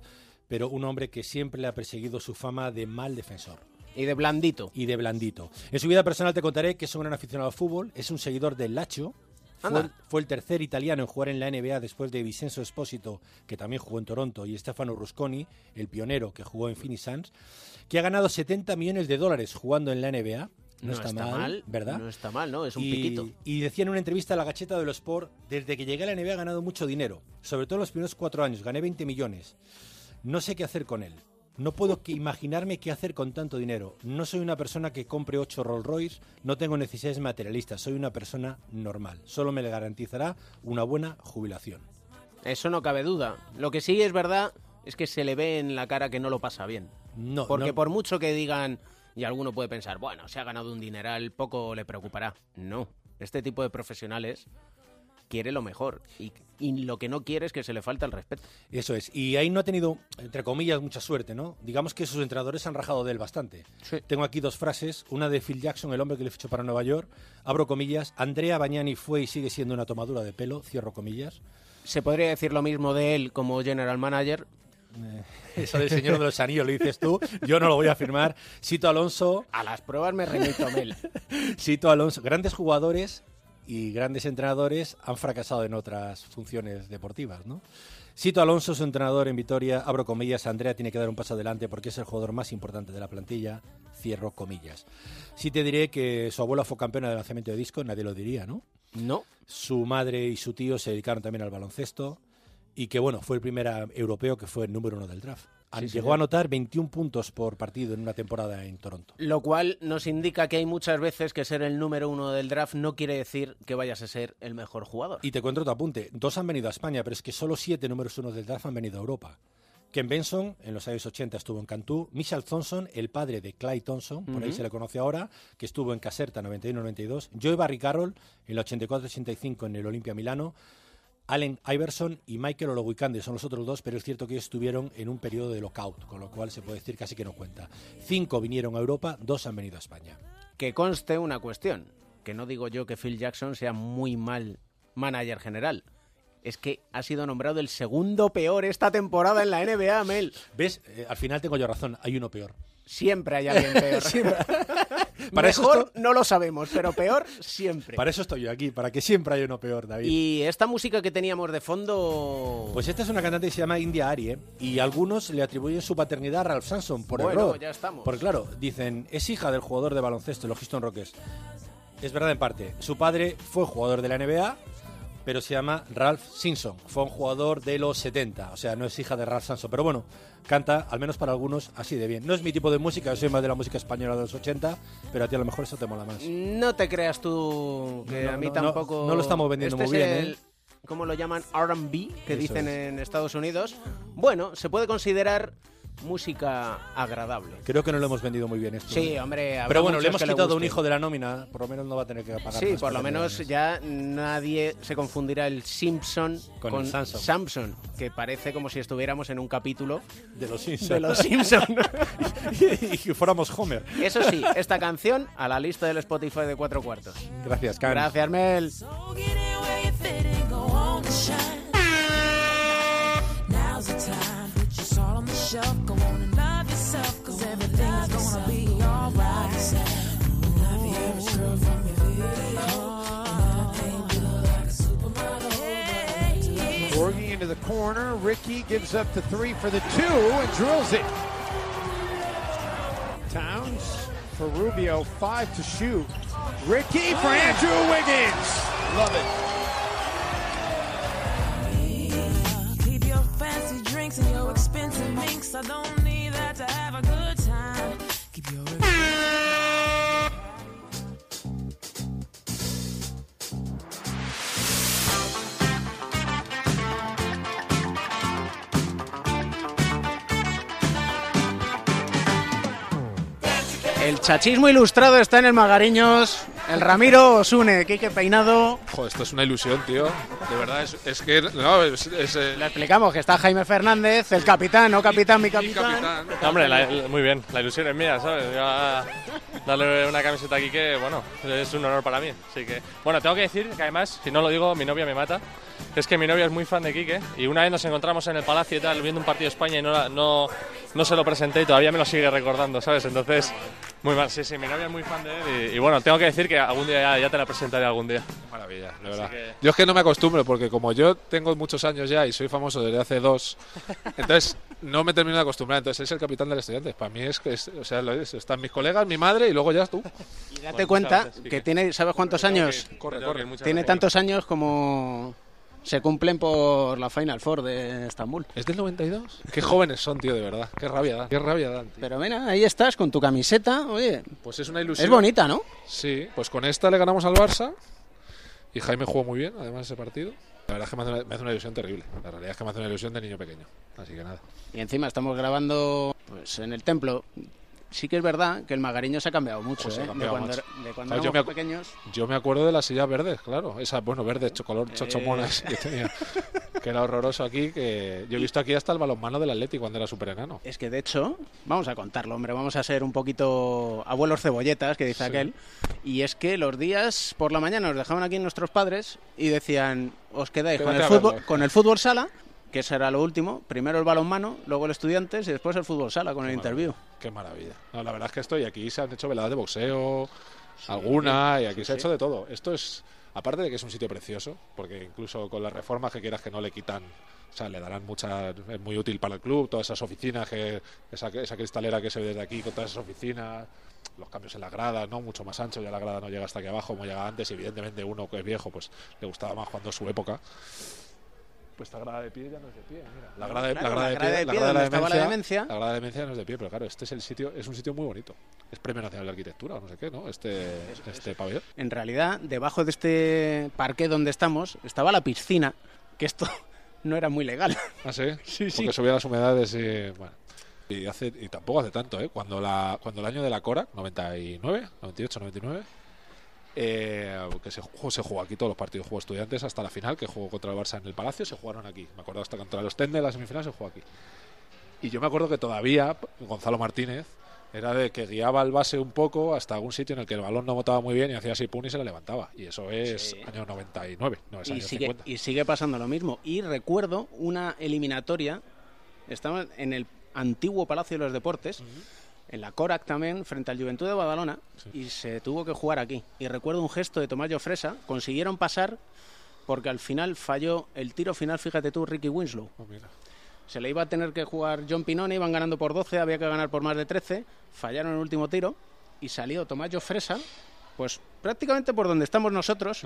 pero un hombre que siempre le ha perseguido su fama de mal defensor. Y de blandito. Y de blandito. En su vida personal te contaré que es un gran aficionado al fútbol, es un seguidor del Lacho. Fue, el tercer italiano en jugar en la NBA después de Vincenzo Espósito, que también jugó en Toronto, y Stefano Rusconi, el pionero que jugó en Phoenix Suns, que ha ganado 70 millones de dólares jugando en la NBA. No, está, mal, ¿verdad? No está mal, ¿no? Es un y, piquito. Y decía en una entrevista a la Gacheta de los Sport, desde que llegué a la NBA he ganado mucho dinero, sobre todo en los primeros cuatro años, gané 20 millones. No sé qué hacer con él. No puedo que imaginarme qué hacer con tanto dinero. No soy una persona que compre ocho Rolls Royce, no tengo necesidades materialistas, soy una persona normal. Solo me le garantizará una buena jubilación. Eso no cabe duda. Lo que sí es verdad es que se le ve en la cara que no lo pasa bien. No, Porque no- por mucho que digan, y alguno puede pensar, bueno, se ha ganado un dineral, poco le preocupará. No. Este tipo de profesionales quiere lo mejor. Y, y lo que no quiere es que se le falte el respeto. Eso es. Y ahí no ha tenido, entre comillas, mucha suerte, ¿no? Digamos que sus entrenadores han rajado de él bastante. Tengo aquí dos frases. Una de Phil Jackson, el hombre que le fichó para Nueva York. Abro comillas. Andrea Bagnani fue y sigue siendo una tomadura de pelo. Cierro comillas. Se podría decir lo mismo de él como general manager. Eso del Señor de los Anillos lo dices tú, yo no lo voy a firmar. Sito Alonso. A las pruebas me remito, Mel. Sito Alonso, grandes jugadores y grandes entrenadores han fracasado en otras funciones deportivas, ¿no? Sito Alonso, su entrenador en Vitoria, abro comillas, Andrea tiene que dar un paso adelante porque es el jugador más importante de la plantilla, cierro comillas. Sí te diré que su abuela fue campeona de lanzamiento de disco, nadie lo diría, ¿no? No. Su madre y su tío se dedicaron también al baloncesto y que, bueno, fue el primer europeo que fue el número uno del draft. Sí, Llegó señor. a anotar 21 puntos por partido en una temporada en Toronto. Lo cual nos indica que hay muchas veces que ser el número uno del draft no quiere decir que vayas a ser el mejor jugador. Y te cuento otro apunte. Dos han venido a España, pero es que solo siete números uno del draft han venido a Europa. Ken Benson, en los años 80, estuvo en Cantú. Michelle Thompson, el padre de Clyde Thompson, por ahí se le conoce ahora, que estuvo en Caserta 91-92. Joey Barry Carroll, en el 84-85 en el Olimpia Milano. Allen Iverson y Michael Olowikande son los otros dos, pero es cierto que ellos estuvieron en un periodo de lockout, con lo cual se puede decir casi que no cuenta. Cinco vinieron a Europa, dos han venido a España. Que conste una cuestión, que no digo yo que Phil Jackson sea muy mal manager general. Es que ha sido nombrado el segundo peor esta temporada en la NBA, Mel. ¿Ves? Eh, al final tengo yo razón, hay uno peor. Siempre hay alguien peor. Para eso Mejor esto- no lo sabemos, pero peor siempre. Para eso estoy yo aquí, para que siempre haya uno peor, David. Y esta música que teníamos de fondo... Pues esta es una cantante que se llama India Arie y algunos le atribuyen su paternidad a Ralph Sampson por Bueno, error. ya estamos. Porque claro, dicen, es hija del jugador de baloncesto, los Houston Rockets. Es verdad en parte. Su padre fue jugador de la NBA, pero se llama Ralph Simpson. Fue un jugador de los 70, o sea, no es hija de Ralph Sampson. Pero bueno, canta, al menos para algunos, así de bien. No es mi tipo de música, yo soy más de la música española de los 80, pero a ti a lo mejor eso te mola más. No te creas tú que No, a mí no, no, tampoco... no lo estamos vendiendo Este muy es bien, el- ¿eh? ¿Cómo lo llaman? R&B, que Eso dicen es. en Estados Unidos. Bueno, se puede considerar música agradable. Creo que no lo hemos vendido muy bien esto. Sí, hombre, Pero bueno, le hemos le quitado un hijo de la nómina, por lo menos no va a tener que pagar Sí, más por lo menos ya nadie se confundirá el Simpson Con con, el Samson. Samson, que parece como si estuviéramos en un capítulo de los Simpson. De los Simpson. y que fuéramos Homer. Eso sí, esta canción a la lista del Spotify de cuatro cuartos. Gracias, Can. Gracias, Mel. Shelf, go on and love yourself, cause everything's gonna be alright. Love the average girl from your video, and everything good like a supermodel. Hey, Working into the corner, Ricky gives up the three for the two and drills it. Towns for Rubio, five to shoot. Ricky for oh. Andrew Wiggins. Love it. Chachismo ilustrado está en el Magariños. El Ramiro Osune, Quique Peinado. Joder, esto es una ilusión, tío. De verdad, es, es que. No, es. es, eh, Le explicamos que está Jaime Fernández, el capitán, no capitán, mi capitán. No, hombre, la- la- muy bien, la ilusión es mía, ¿sabes? Yo a- darle una camiseta aquí que, bueno, es un honor para mí. Así que, bueno, tengo que decir que además, si no lo digo, mi novia me mata. Es que mi novia es muy fan de Quique y una vez nos encontramos en el Palacio y tal, viendo un partido de España y no, la- no, no se lo presenté y todavía me lo sigue recordando, ¿sabes? Entonces, muy mal. Sí, sí, mi novia es muy fan de él y, y bueno, tengo que decir que algún día ya, ya te la presentaré algún día. Maravilla, de verdad. que- Yo es que no me acostumbro porque como yo tengo muchos años ya y soy famoso desde hace dos, entonces no me termino de acostumbrar. Entonces es el capitán del estudiante. Para mí es que, es- o sea, lo es. Están mis colegas, mi madre y luego ya tú. Y date cuenta que tiene, ¿sabes cuántos años? Corre, corre. Tiene tantos años como se cumplen por la Final Four de Estambul. ¿Es del 92? Qué jóvenes son, tío, de verdad. Qué rabia dan. Qué rabia dan. tío. Pero mira, ahí estás con tu camiseta, oye. Pues es una ilusión. Es bonita, ¿no? Sí, pues con esta le ganamos al Barça y Jaime jugó muy bien, además, ese partido. La verdad es que me hace, una, me hace una ilusión terrible. La realidad es que me hace una ilusión de niño pequeño. Así que nada. Y encima estamos grabando pues en el templo. Sí que es verdad que el Magariño se ha cambiado mucho, Pues ¿eh? cambiado, de cuando, macho. de cuando Claro, yo, éramos me pequeños. yo me acuerdo de las sillas verdes, claro. Esa, bueno, verdes, color chochomonas que tenía. Que era horroroso aquí. que Yo he visto aquí hasta el balonmano del Atleti cuando era súper enano. Es que de hecho, vamos a contarlo, hombre, vamos a ser un poquito abuelos cebolletas, que dice Sí. aquel. Y es que los días por la mañana nos dejaban aquí nuestros padres y decían, os quedáis con el, fútbol, con el fútbol sala que eso era lo último. Primero el balonmano, luego el estudiantes y después el fútbol sala con el interview. Qué maravilla. No, la verdad es que estoy aquí se han hecho veladas de boxeo, alguna, y aquí sí, se ha sí. hecho de todo. Esto es, aparte de que es un sitio precioso, porque incluso con las reformas que quieras que no le quitan, o sea, le darán mucha, es muy útil para el club, todas esas oficinas, que esa, esa cristalera que se ve desde aquí, con todas esas oficinas, los cambios en las gradas, ¿no? Mucho más ancho, ya la grada no llega hasta aquí abajo como llegaba antes, y evidentemente uno que es viejo, pues le gustaba más cuando su época. Pues esta grada de pie ya no es de pie, mira. La grada de, Claro, la grada la de grada pie, de la pie grada de donde la estaba la demencia, la grada de demencia no es de pie, pero claro, este es el sitio, es un sitio muy bonito. Es Premio Nacional de Arquitectura o no sé qué, ¿no? Este, este pabellón. En realidad, debajo de este parque donde estamos estaba la piscina, que esto no era muy legal. ¿Ah, sí? Sí, sí. Porque subía las humedades y bueno. Y, hace, y tampoco hace tanto, ¿eh? Cuando, la, cuando el año de la Cora, 99, 98, 99, eh, que se, jugó- se jugó aquí todos los partidos, jugó estudiantes hasta la final, que jugó contra el Barça en el Palacio, se jugaron aquí. Me acuerdo hasta contra los Tende, la semifinal se jugó aquí. Y yo me acuerdo que todavía Gonzalo Martínez era de que guiaba al base un poco hasta algún sitio en el que el balón no botaba muy bien y hacía así pun y se le levantaba. Y eso es año 99, no es y año sigue, 50. y sigue pasando lo mismo. Y recuerdo una eliminatoria, estaba en el antiguo Palacio de los Deportes, en la Corac también, frente al Juventud de Badalona, y se tuvo que jugar aquí. Y recuerdo un gesto de Tomás Fresa, consiguieron pasar porque al final falló el tiro final, fíjate tú, Ricky Winslow. Oh, mira. Se le iba a tener que jugar John Pinone, iban ganando por 12, había que ganar por más de 13, fallaron el último tiro y salió Tomás Fresa, pues prácticamente por donde estamos nosotros,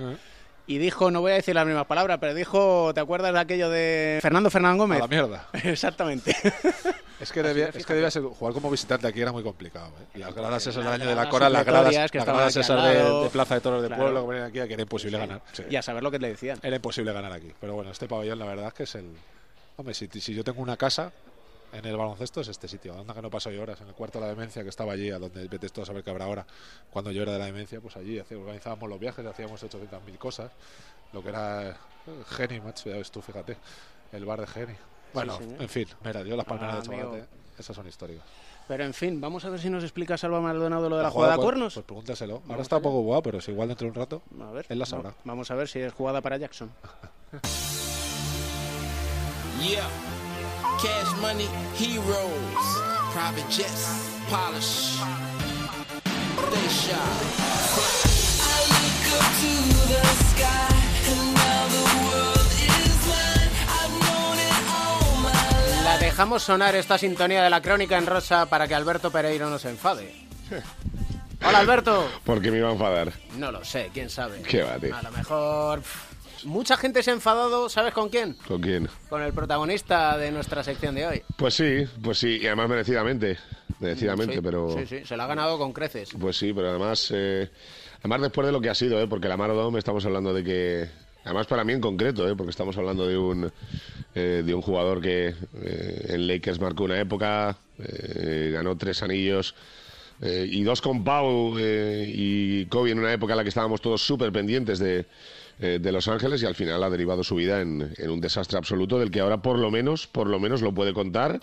y dijo, no voy a decir la misma palabra, pero dijo, ¿te acuerdas de aquello de Fernando Fernán Gómez? A la mierda. Exactamente. Es que debía, es que debía ser, jugar como visitante aquí era muy complicado. ¿eh? Las gradas esas del año de la Cora, las gradas, que las gradas aquí esas de, de Plaza de Toros Claro. Pueblo que venían aquí, que era imposible ganar. Sí. Y a saber lo que le decían. Era imposible ganar aquí. Pero bueno, este pabellón la verdad es que es el... Hombre, si, si yo tengo una casa en el baloncesto es este sitio. Anda que no paso yo horas. En el cuarto de la demencia que estaba allí, a donde vete tú a saber qué habrá ahora. Cuando yo era de la demencia, pues allí organizábamos los viajes, hacíamos 800.000 cosas. Lo que era eh, Geni, macho, ya ves tú, fíjate. El bar de Geni. Bueno, señor. en fin, mira, yo las palmeras Ah, de amigo. chocolate, esas son históricas. Pero en fin, vamos a ver si nos explica Salva Maldonado lo de la, La jugada a jugada, cuernos. Pues pregúntaselo. Ahora Vamos está un poco guau, pero si igual dentro de un rato, A ver, él la sabrá. vamos a ver si es jugada para Jackson. Yeah. Cash money, heroes, private jets, polish. They shot. I look up to the sky, and now dejamos sonar esta sintonía de la crónica en rosa para que Alberto Pereiro no se enfade. Hola Alberto. ¿Por qué me iba a enfadar? No lo sé, quién sabe. ¿Qué va, tío? A lo mejor. pff, Mucha gente se ha enfadado, ¿sabes con quién? ¿Con quién? Con el protagonista de nuestra sección de hoy. Pues sí, pues sí, y además merecidamente. Merecidamente, Sí, pero. Sí, sí, se la ha ganado con creces. Pues sí, pero además. eh, además, después de lo que ha sido, ¿eh? porque la Maradona estamos hablando de que. Además, para mí en concreto, ¿eh? porque estamos hablando de un, eh, de un jugador que eh, en Lakers marcó una época, eh, ganó tres anillos. eh, y dos con Pau eh, y Kobe en una época en la que estábamos todos súper pendientes de, eh, de Los Ángeles y al final ha derivado su vida en, en un desastre absoluto del que ahora por lo menos, por lo menos lo puede contar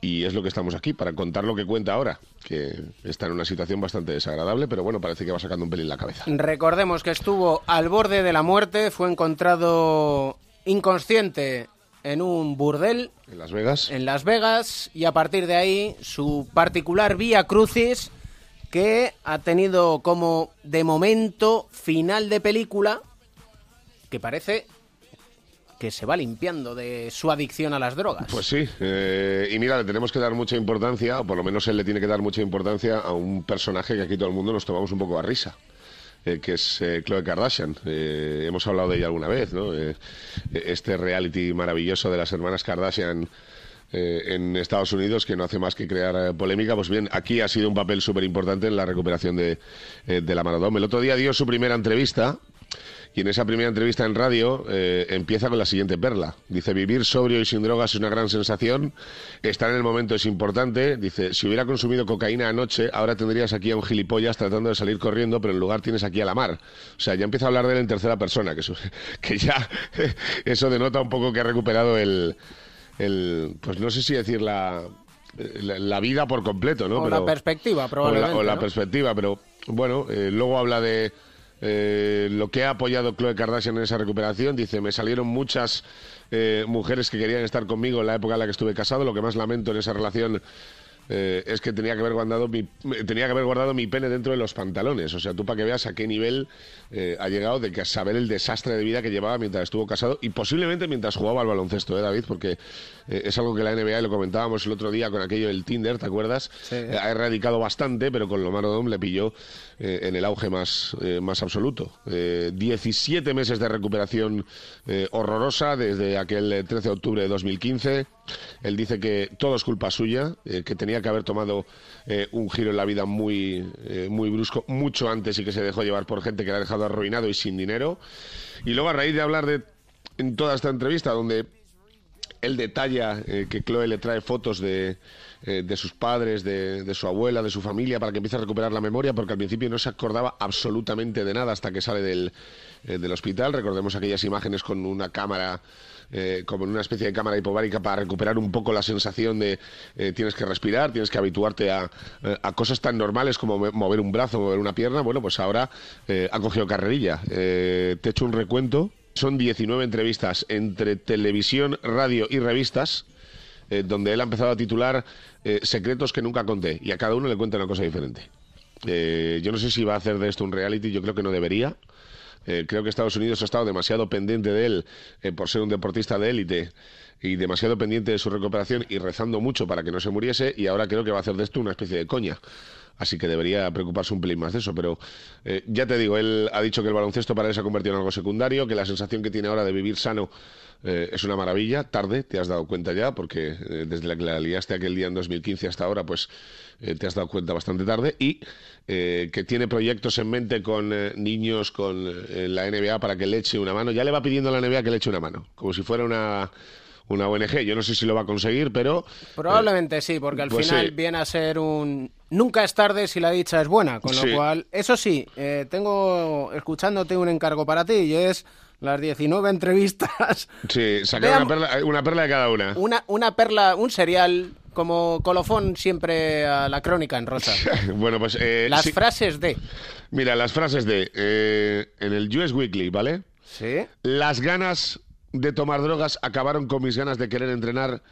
y es lo que estamos aquí, para contar lo que cuenta ahora, que está en una situación bastante desagradable, pero bueno, parece que va sacando un pelín la cabeza. Recordemos que estuvo al borde de la muerte, fue encontrado inconsciente en un burdel En Las Vegas. en Las Vegas y a partir de ahí su particular vía crucis que ha tenido como de momento final de película que parece que se va limpiando de su adicción a las drogas. Pues sí, eh, y mira, le tenemos que dar mucha importancia, o por lo menos él le tiene que dar mucha importancia a un personaje que aquí todo el mundo nos tomamos un poco a risa. eh, que es eh, Khloe Kardashian. Eh, hemos hablado de ella alguna vez, ¿no? Este reality maravilloso de las hermanas Kardashian en Estados Unidos que no hace más que crear polémica. Pues bien, aquí ha sido un papel súper importante en la recuperación de, de la Maradona. El otro día dio su primera entrevista y en esa primera entrevista en radio eh, empieza con la siguiente perla. Dice, vivir sobrio y sin drogas es una gran sensación, estar en el momento es importante. Dice, si hubiera consumido cocaína anoche, ahora tendrías aquí a un gilipollas tratando de salir corriendo, pero en lugar tienes aquí a la mar. O sea, ya empieza a hablar de él en tercera persona, que, eso- que ya eso denota un poco que ha recuperado el, el pues no sé si decir la, la, la vida por completo, ¿no? o Pero- la perspectiva, o la- probablemente. o la ¿no? perspectiva, pero bueno, eh, luego habla de eh, lo que ha apoyado Chloe Kardashian en esa recuperación. Dice, me salieron muchas eh, mujeres que querían estar conmigo en la época en la que estuve casado. Lo que más lamento en esa relación eh, es que tenía que haber guardado mi tenía que haber guardado mi pene dentro de los pantalones. O sea, tú para que veas a qué nivel eh, ha llegado de que saber el desastre de vida que llevaba mientras estuvo casado y posiblemente mientras jugaba al baloncesto, ¿eh, David? Porque eh, es algo que la NBA, y lo comentábamos el otro día con aquello del Tinder, ¿te acuerdas? Eh, ha erradicado bastante, pero con Lomar Odom le pilló eh, en el auge más, eh, más absoluto. Eh, 17 meses de recuperación eh, horrorosa desde aquel eh, 13 de octubre de 2015. Él dice que todo es culpa suya, eh, que tenía que haber tomado eh, un giro en la vida muy, eh, muy brusco, mucho antes y que se dejó llevar por gente que le ha dejado arruinado y sin dinero. Y luego, a raíz de hablar de en toda esta entrevista, donde él detalla eh, que Chloe le trae fotos de, eh, de sus padres, de, de su abuela, de su familia, para que empiece a recuperar la memoria, porque al principio no se acordaba absolutamente de nada hasta que sale del, eh, del hospital. Recordemos aquellas imágenes con una cámara, eh, como en una especie de cámara hipovárica, para recuperar un poco la sensación de eh, tienes que respirar, tienes que habituarte a, eh, a cosas tan normales como mover un brazo, mover una pierna. Bueno, pues ahora ha cogido carrerilla. Te he hecho un recuento. Son 19 entrevistas entre televisión, radio y revistas, donde él ha empezado a titular Secretos que nunca conté, y a cada uno le cuenta una cosa diferente. Yo no sé si va a hacer de esto un reality, yo creo que no debería. Eh, creo que Estados Unidos ha estado demasiado pendiente de él eh, por ser un deportista de élite y demasiado pendiente de su recuperación y rezando mucho para que no se muriese y ahora creo que va a hacer de esto una especie de coña. Así que debería preocuparse un pelín más de eso. Pero eh, ya te digo, él ha dicho que el baloncesto para él se ha convertido en algo secundario, que la sensación que tiene ahora de vivir sano eh, es una maravilla. Tarde, te has dado cuenta ya, porque eh, desde la que la liaste aquel día en 2015 hasta ahora, pues eh, te has dado cuenta bastante tarde. Y eh, que tiene proyectos en mente con niños, con la NBA para que le eche una mano. Ya le va pidiendo a la NBA que le eche una mano, como si fuera una, una ONG. Yo no sé si lo va a conseguir, pero Probablemente sí, porque al pues final sí. viene a ser un... Nunca es tarde si la dicha es buena, con lo Sí. cual, eso sí, eh, tengo, escuchándote un encargo para ti y es las 19 entrevistas, sí, sacar una perla, una perla de cada una. una, una perla, un serial como colofón siempre a la crónica en rosa. bueno, pues... eh, Las sí. frases de... Mira, las frases de... eh, en el US Weekly, ¿vale? Sí. Las ganas de tomar drogas acabaron con mis ganas de querer entrenar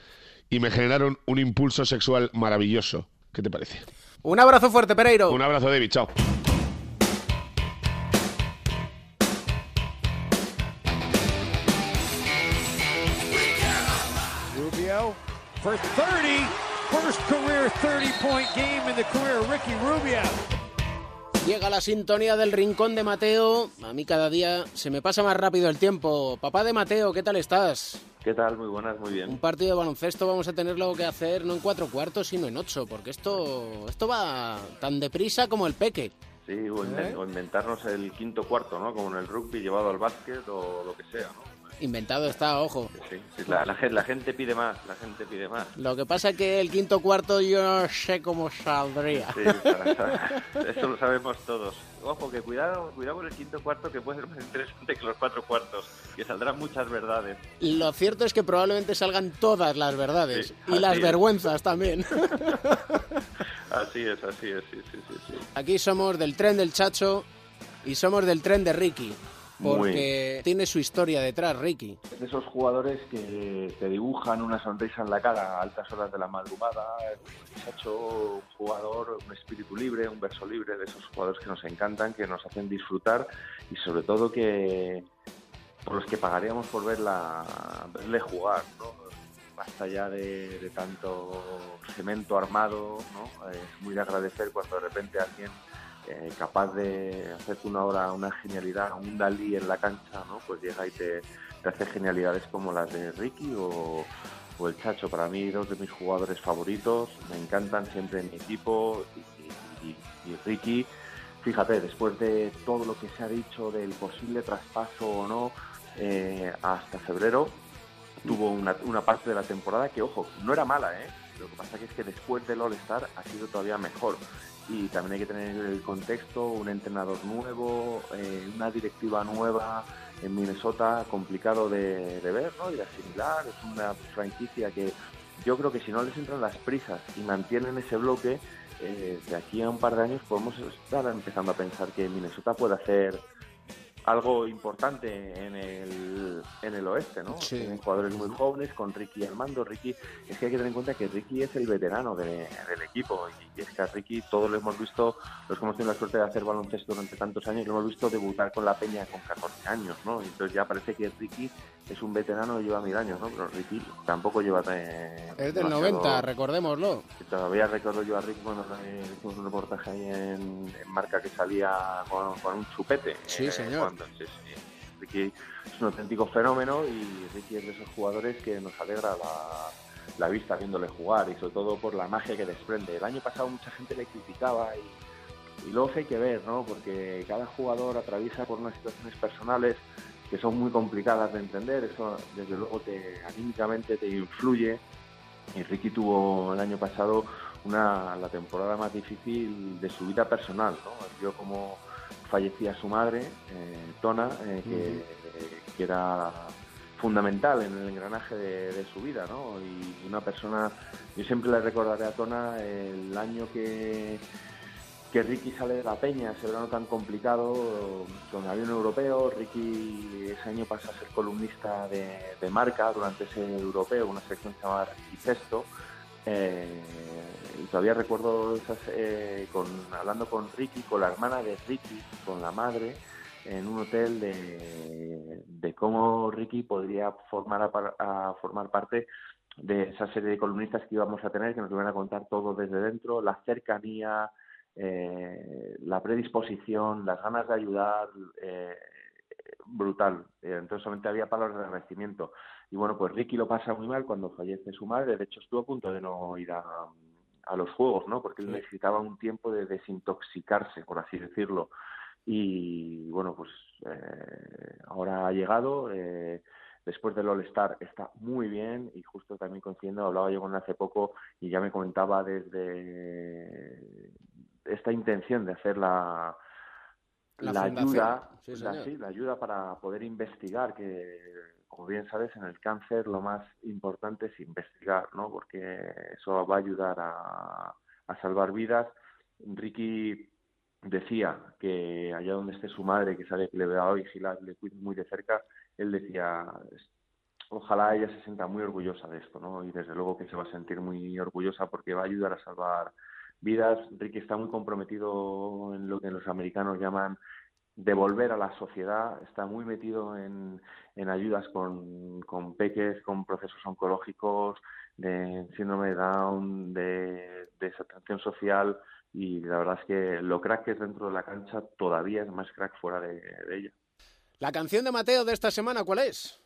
y me generaron un impulso sexual maravilloso. ¿Qué te parece? Un abrazo fuerte, Pereiro. Un abrazo, David. Chao. For 30. First career 30 point game in the career of Ricky Rubio. Llega la sintonía del rincón de Mateo. A mí cada día se me pasa más rápido el tiempo. Papá de Mateo, ¿qué tal estás? ¿Qué tal? Muy buenas, muy Un bien. partido de baloncesto vamos a tenerlo que hacer no en cuatro cuartos, sino en ocho, porque esto, esto va tan deprisa como el peque. Sí, o, ¿Eh? o inventarnos el quinto cuarto, ¿no? Como en el rugby llevado al básquet o lo que sea, ¿no? Inventado está, ojo. Sí, sí, la, la gen- la gente pide más, la gente pide más. Lo que pasa es que el quinto cuarto yo no sé cómo saldría. Sí, eso lo sabemos todos. Ojo, que cuidado, cuidado con el quinto cuarto que puede ser más interesante que los cuatro cuartos, que saldrán muchas verdades. Lo cierto es que probablemente salgan todas las verdades y las es. vergüenzas también. Así es, así es, sí, sí. sí. Aquí somos del tren del Chacho y somos del tren de Ricky, Muy. porque tiene su historia detrás, Ricky. de esos jugadores que te dibujan una sonrisa en la cara a altas horas de la madrugada. Muchacho, un jugador, un espíritu libre, un verso libre, de esos jugadores que nos encantan, que nos hacen disfrutar y sobre todo que por los que pagaríamos por verla, verle jugar, ¿no? Basta ya de, de tanto cemento armado, ¿no? Es muy de agradecer cuando de repente alguien eh, capaz de hacerte una hora, una genialidad, un Dalí en la cancha, ¿no? Pues llega y te, hace genialidades como las de Ricky o, el Chacho. Para mí, dos de mis jugadores favoritos, me encantan siempre en mi equipo y, Ricky, fíjate, después de todo lo que se ha dicho del posible traspaso o no, eh, hasta febrero, tuvo una, parte de la temporada que, ojo, no era mala, ¿eh? Lo que pasa es que después del All-Star ha sido todavía mejor. Y también hay que tener el contexto, un entrenador nuevo, eh, una directiva nueva en Minnesota, complicado de, de ver ¿no? y de asimilar. Es una franquicia que yo creo que si no les entran las prisas y mantienen ese bloque, eh, de aquí a un par de años podemos estar empezando a pensar que Minnesota puede hacer algo importante en el, en el oeste, ¿no? Tienen jugadores muy jóvenes con Ricky al mando. Ricky, es que hay que tener en cuenta que Ricky es el veterano de- del equipo y es que a Ricky todos lo hemos visto, los que hemos tenido la suerte de hacer baloncesto durante tantos años, lo hemos visto debutar con la peña con 14 años, ¿no? Entonces ya parece que Ricky es un veterano y lleva mil años, ¿no? Pero Ricky tampoco lleva... eh, Es del demasiado- 90, recordémoslo. Todavía recuerdo yo a Ricky cuando hicimos un reportaje ahí en, en marca que salía con, con un chupete. Sí, eh, señor. Sí, sí. Ricky es un auténtico fenómeno y Ricky es de esos jugadores que nos alegra la, la vista viéndole jugar y sobre todo por la magia que desprende. El año pasado mucha gente le criticaba y, y luego hay que ver, ¿no? Porque cada jugador atraviesa por unas situaciones personales que son muy complicadas de entender, eso desde luego te anímicamente te influye y Ricky tuvo el año pasado una la temporada más difícil de su vida personal, ¿no? Vio como fallecía su madre, eh, Tona, eh, que, que era fundamental en el engranaje de, de su vida, ¿no? Y una persona, yo siempre le recordaré a Tona el año que que Ricky sale de la peña, ese verano tan complicado, con el avión europeo, Ricky ese año pasa a ser columnista de, de marca durante ese europeo, una sección que se llama Ricky eh, y todavía recuerdo esas, eh, con, hablando con Ricky, con la hermana de Ricky, con la madre, en un hotel de, de cómo Ricky podría formar a, a formar parte de esa serie de columnistas que íbamos a tener, que nos iban a contar todo desde dentro, la cercanía, eh, la predisposición, las ganas de ayudar, eh, brutal. Eh, entonces solamente había palabras de agradecimiento. Y bueno, pues Ricky lo pasa muy mal cuando fallece su madre. De hecho, estuvo a punto de no ir a, a los juegos, ¿no? Porque él necesitaba un tiempo de desintoxicarse, por así decirlo. Y bueno, pues eh, ahora ha llegado. eh, después del All-Star está muy bien y justo también coincidiendo, hablaba yo con él hace poco y ya me comentaba desde esta intención de hacer la, La ayuda, Sí, la, señor. sí, la ayuda para poder investigar, que como bien sabes, en el cáncer lo más importante es investigar, ¿no? Porque eso va a ayudar a, a salvar vidas. Ricky decía que allá donde esté su madre, que sabe que le va a vigilar, le cuide muy de cerca, él decía, ojalá ella se sienta muy orgullosa de esto, ¿no? Y desde luego que se va a sentir muy orgullosa porque va a ayudar a salvar vidas. Ricky está muy comprometido en lo que los americanos llaman devolver a la sociedad, está muy metido en, en ayudas con, con peques, con procesos oncológicos, de síndrome de Down, de desatención social y la verdad es que lo crack que es dentro de la cancha todavía es más crack fuera de, de ella. La canción de Mateo de esta semana, ¿cuál es?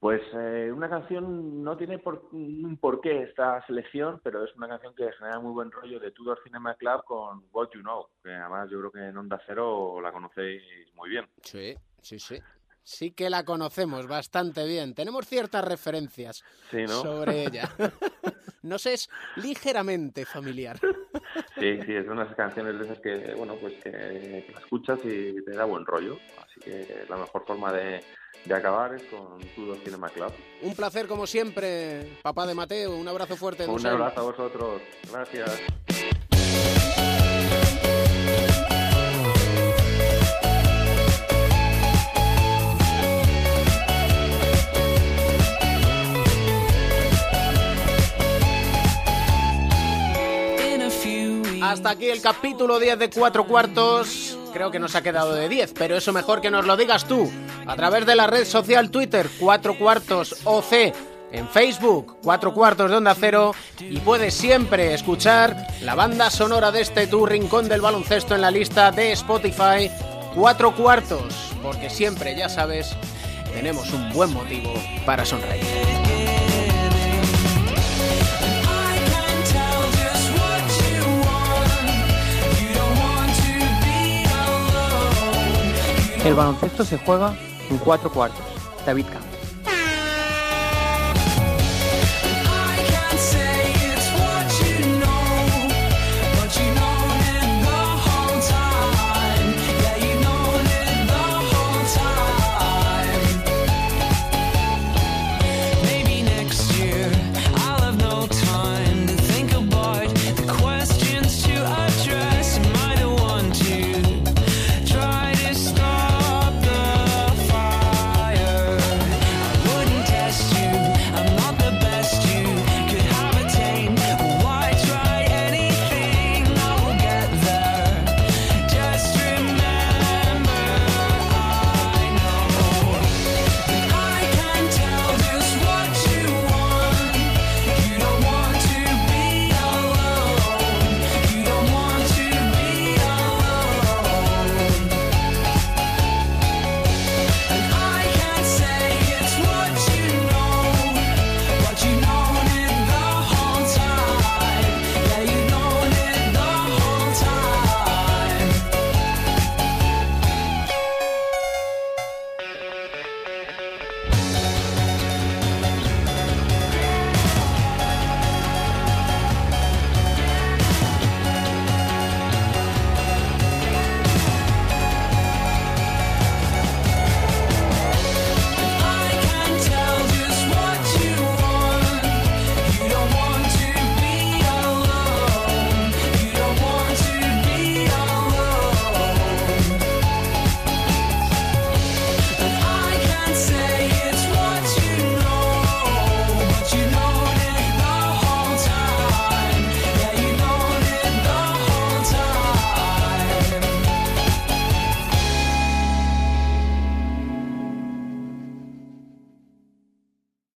Pues eh, una canción no tiene por, un porqué esta selección, pero es una canción que genera muy buen rollo de Tudor Cinema Club con What You Know, que además yo creo que en Onda Cero la conocéis muy bien. Sí, sí, sí. Sí que la conocemos bastante bien. Tenemos ciertas referencias Sí, ¿no? sobre ella. Nos es ligeramente familiar. Sí, sí, es unas canciones de esas que, bueno, pues que, que la escuchas y te da buen rollo. Así que la mejor forma de, de acabar es con Tudor Cinema Club. Un placer como siempre, papá de Mateo. Un abrazo fuerte. Un abrazo a vosotros. Gracias. Hasta aquí el capítulo 10 de Cuatro Cuartos. Creo que nos ha quedado de 10, pero eso mejor que nos lo digas tú. A través de la red social Twitter, Cuatro Cuartos OC. En Facebook, Cuatro Cuartos de Onda Cero. Y puedes siempre escuchar la banda sonora de este tu rincón del baloncesto en la lista de Spotify. Cuatro Cuartos. Porque siempre, ya sabes, tenemos un buen motivo para sonreír. El baloncesto se juega en cuatro cuartos. David Camp.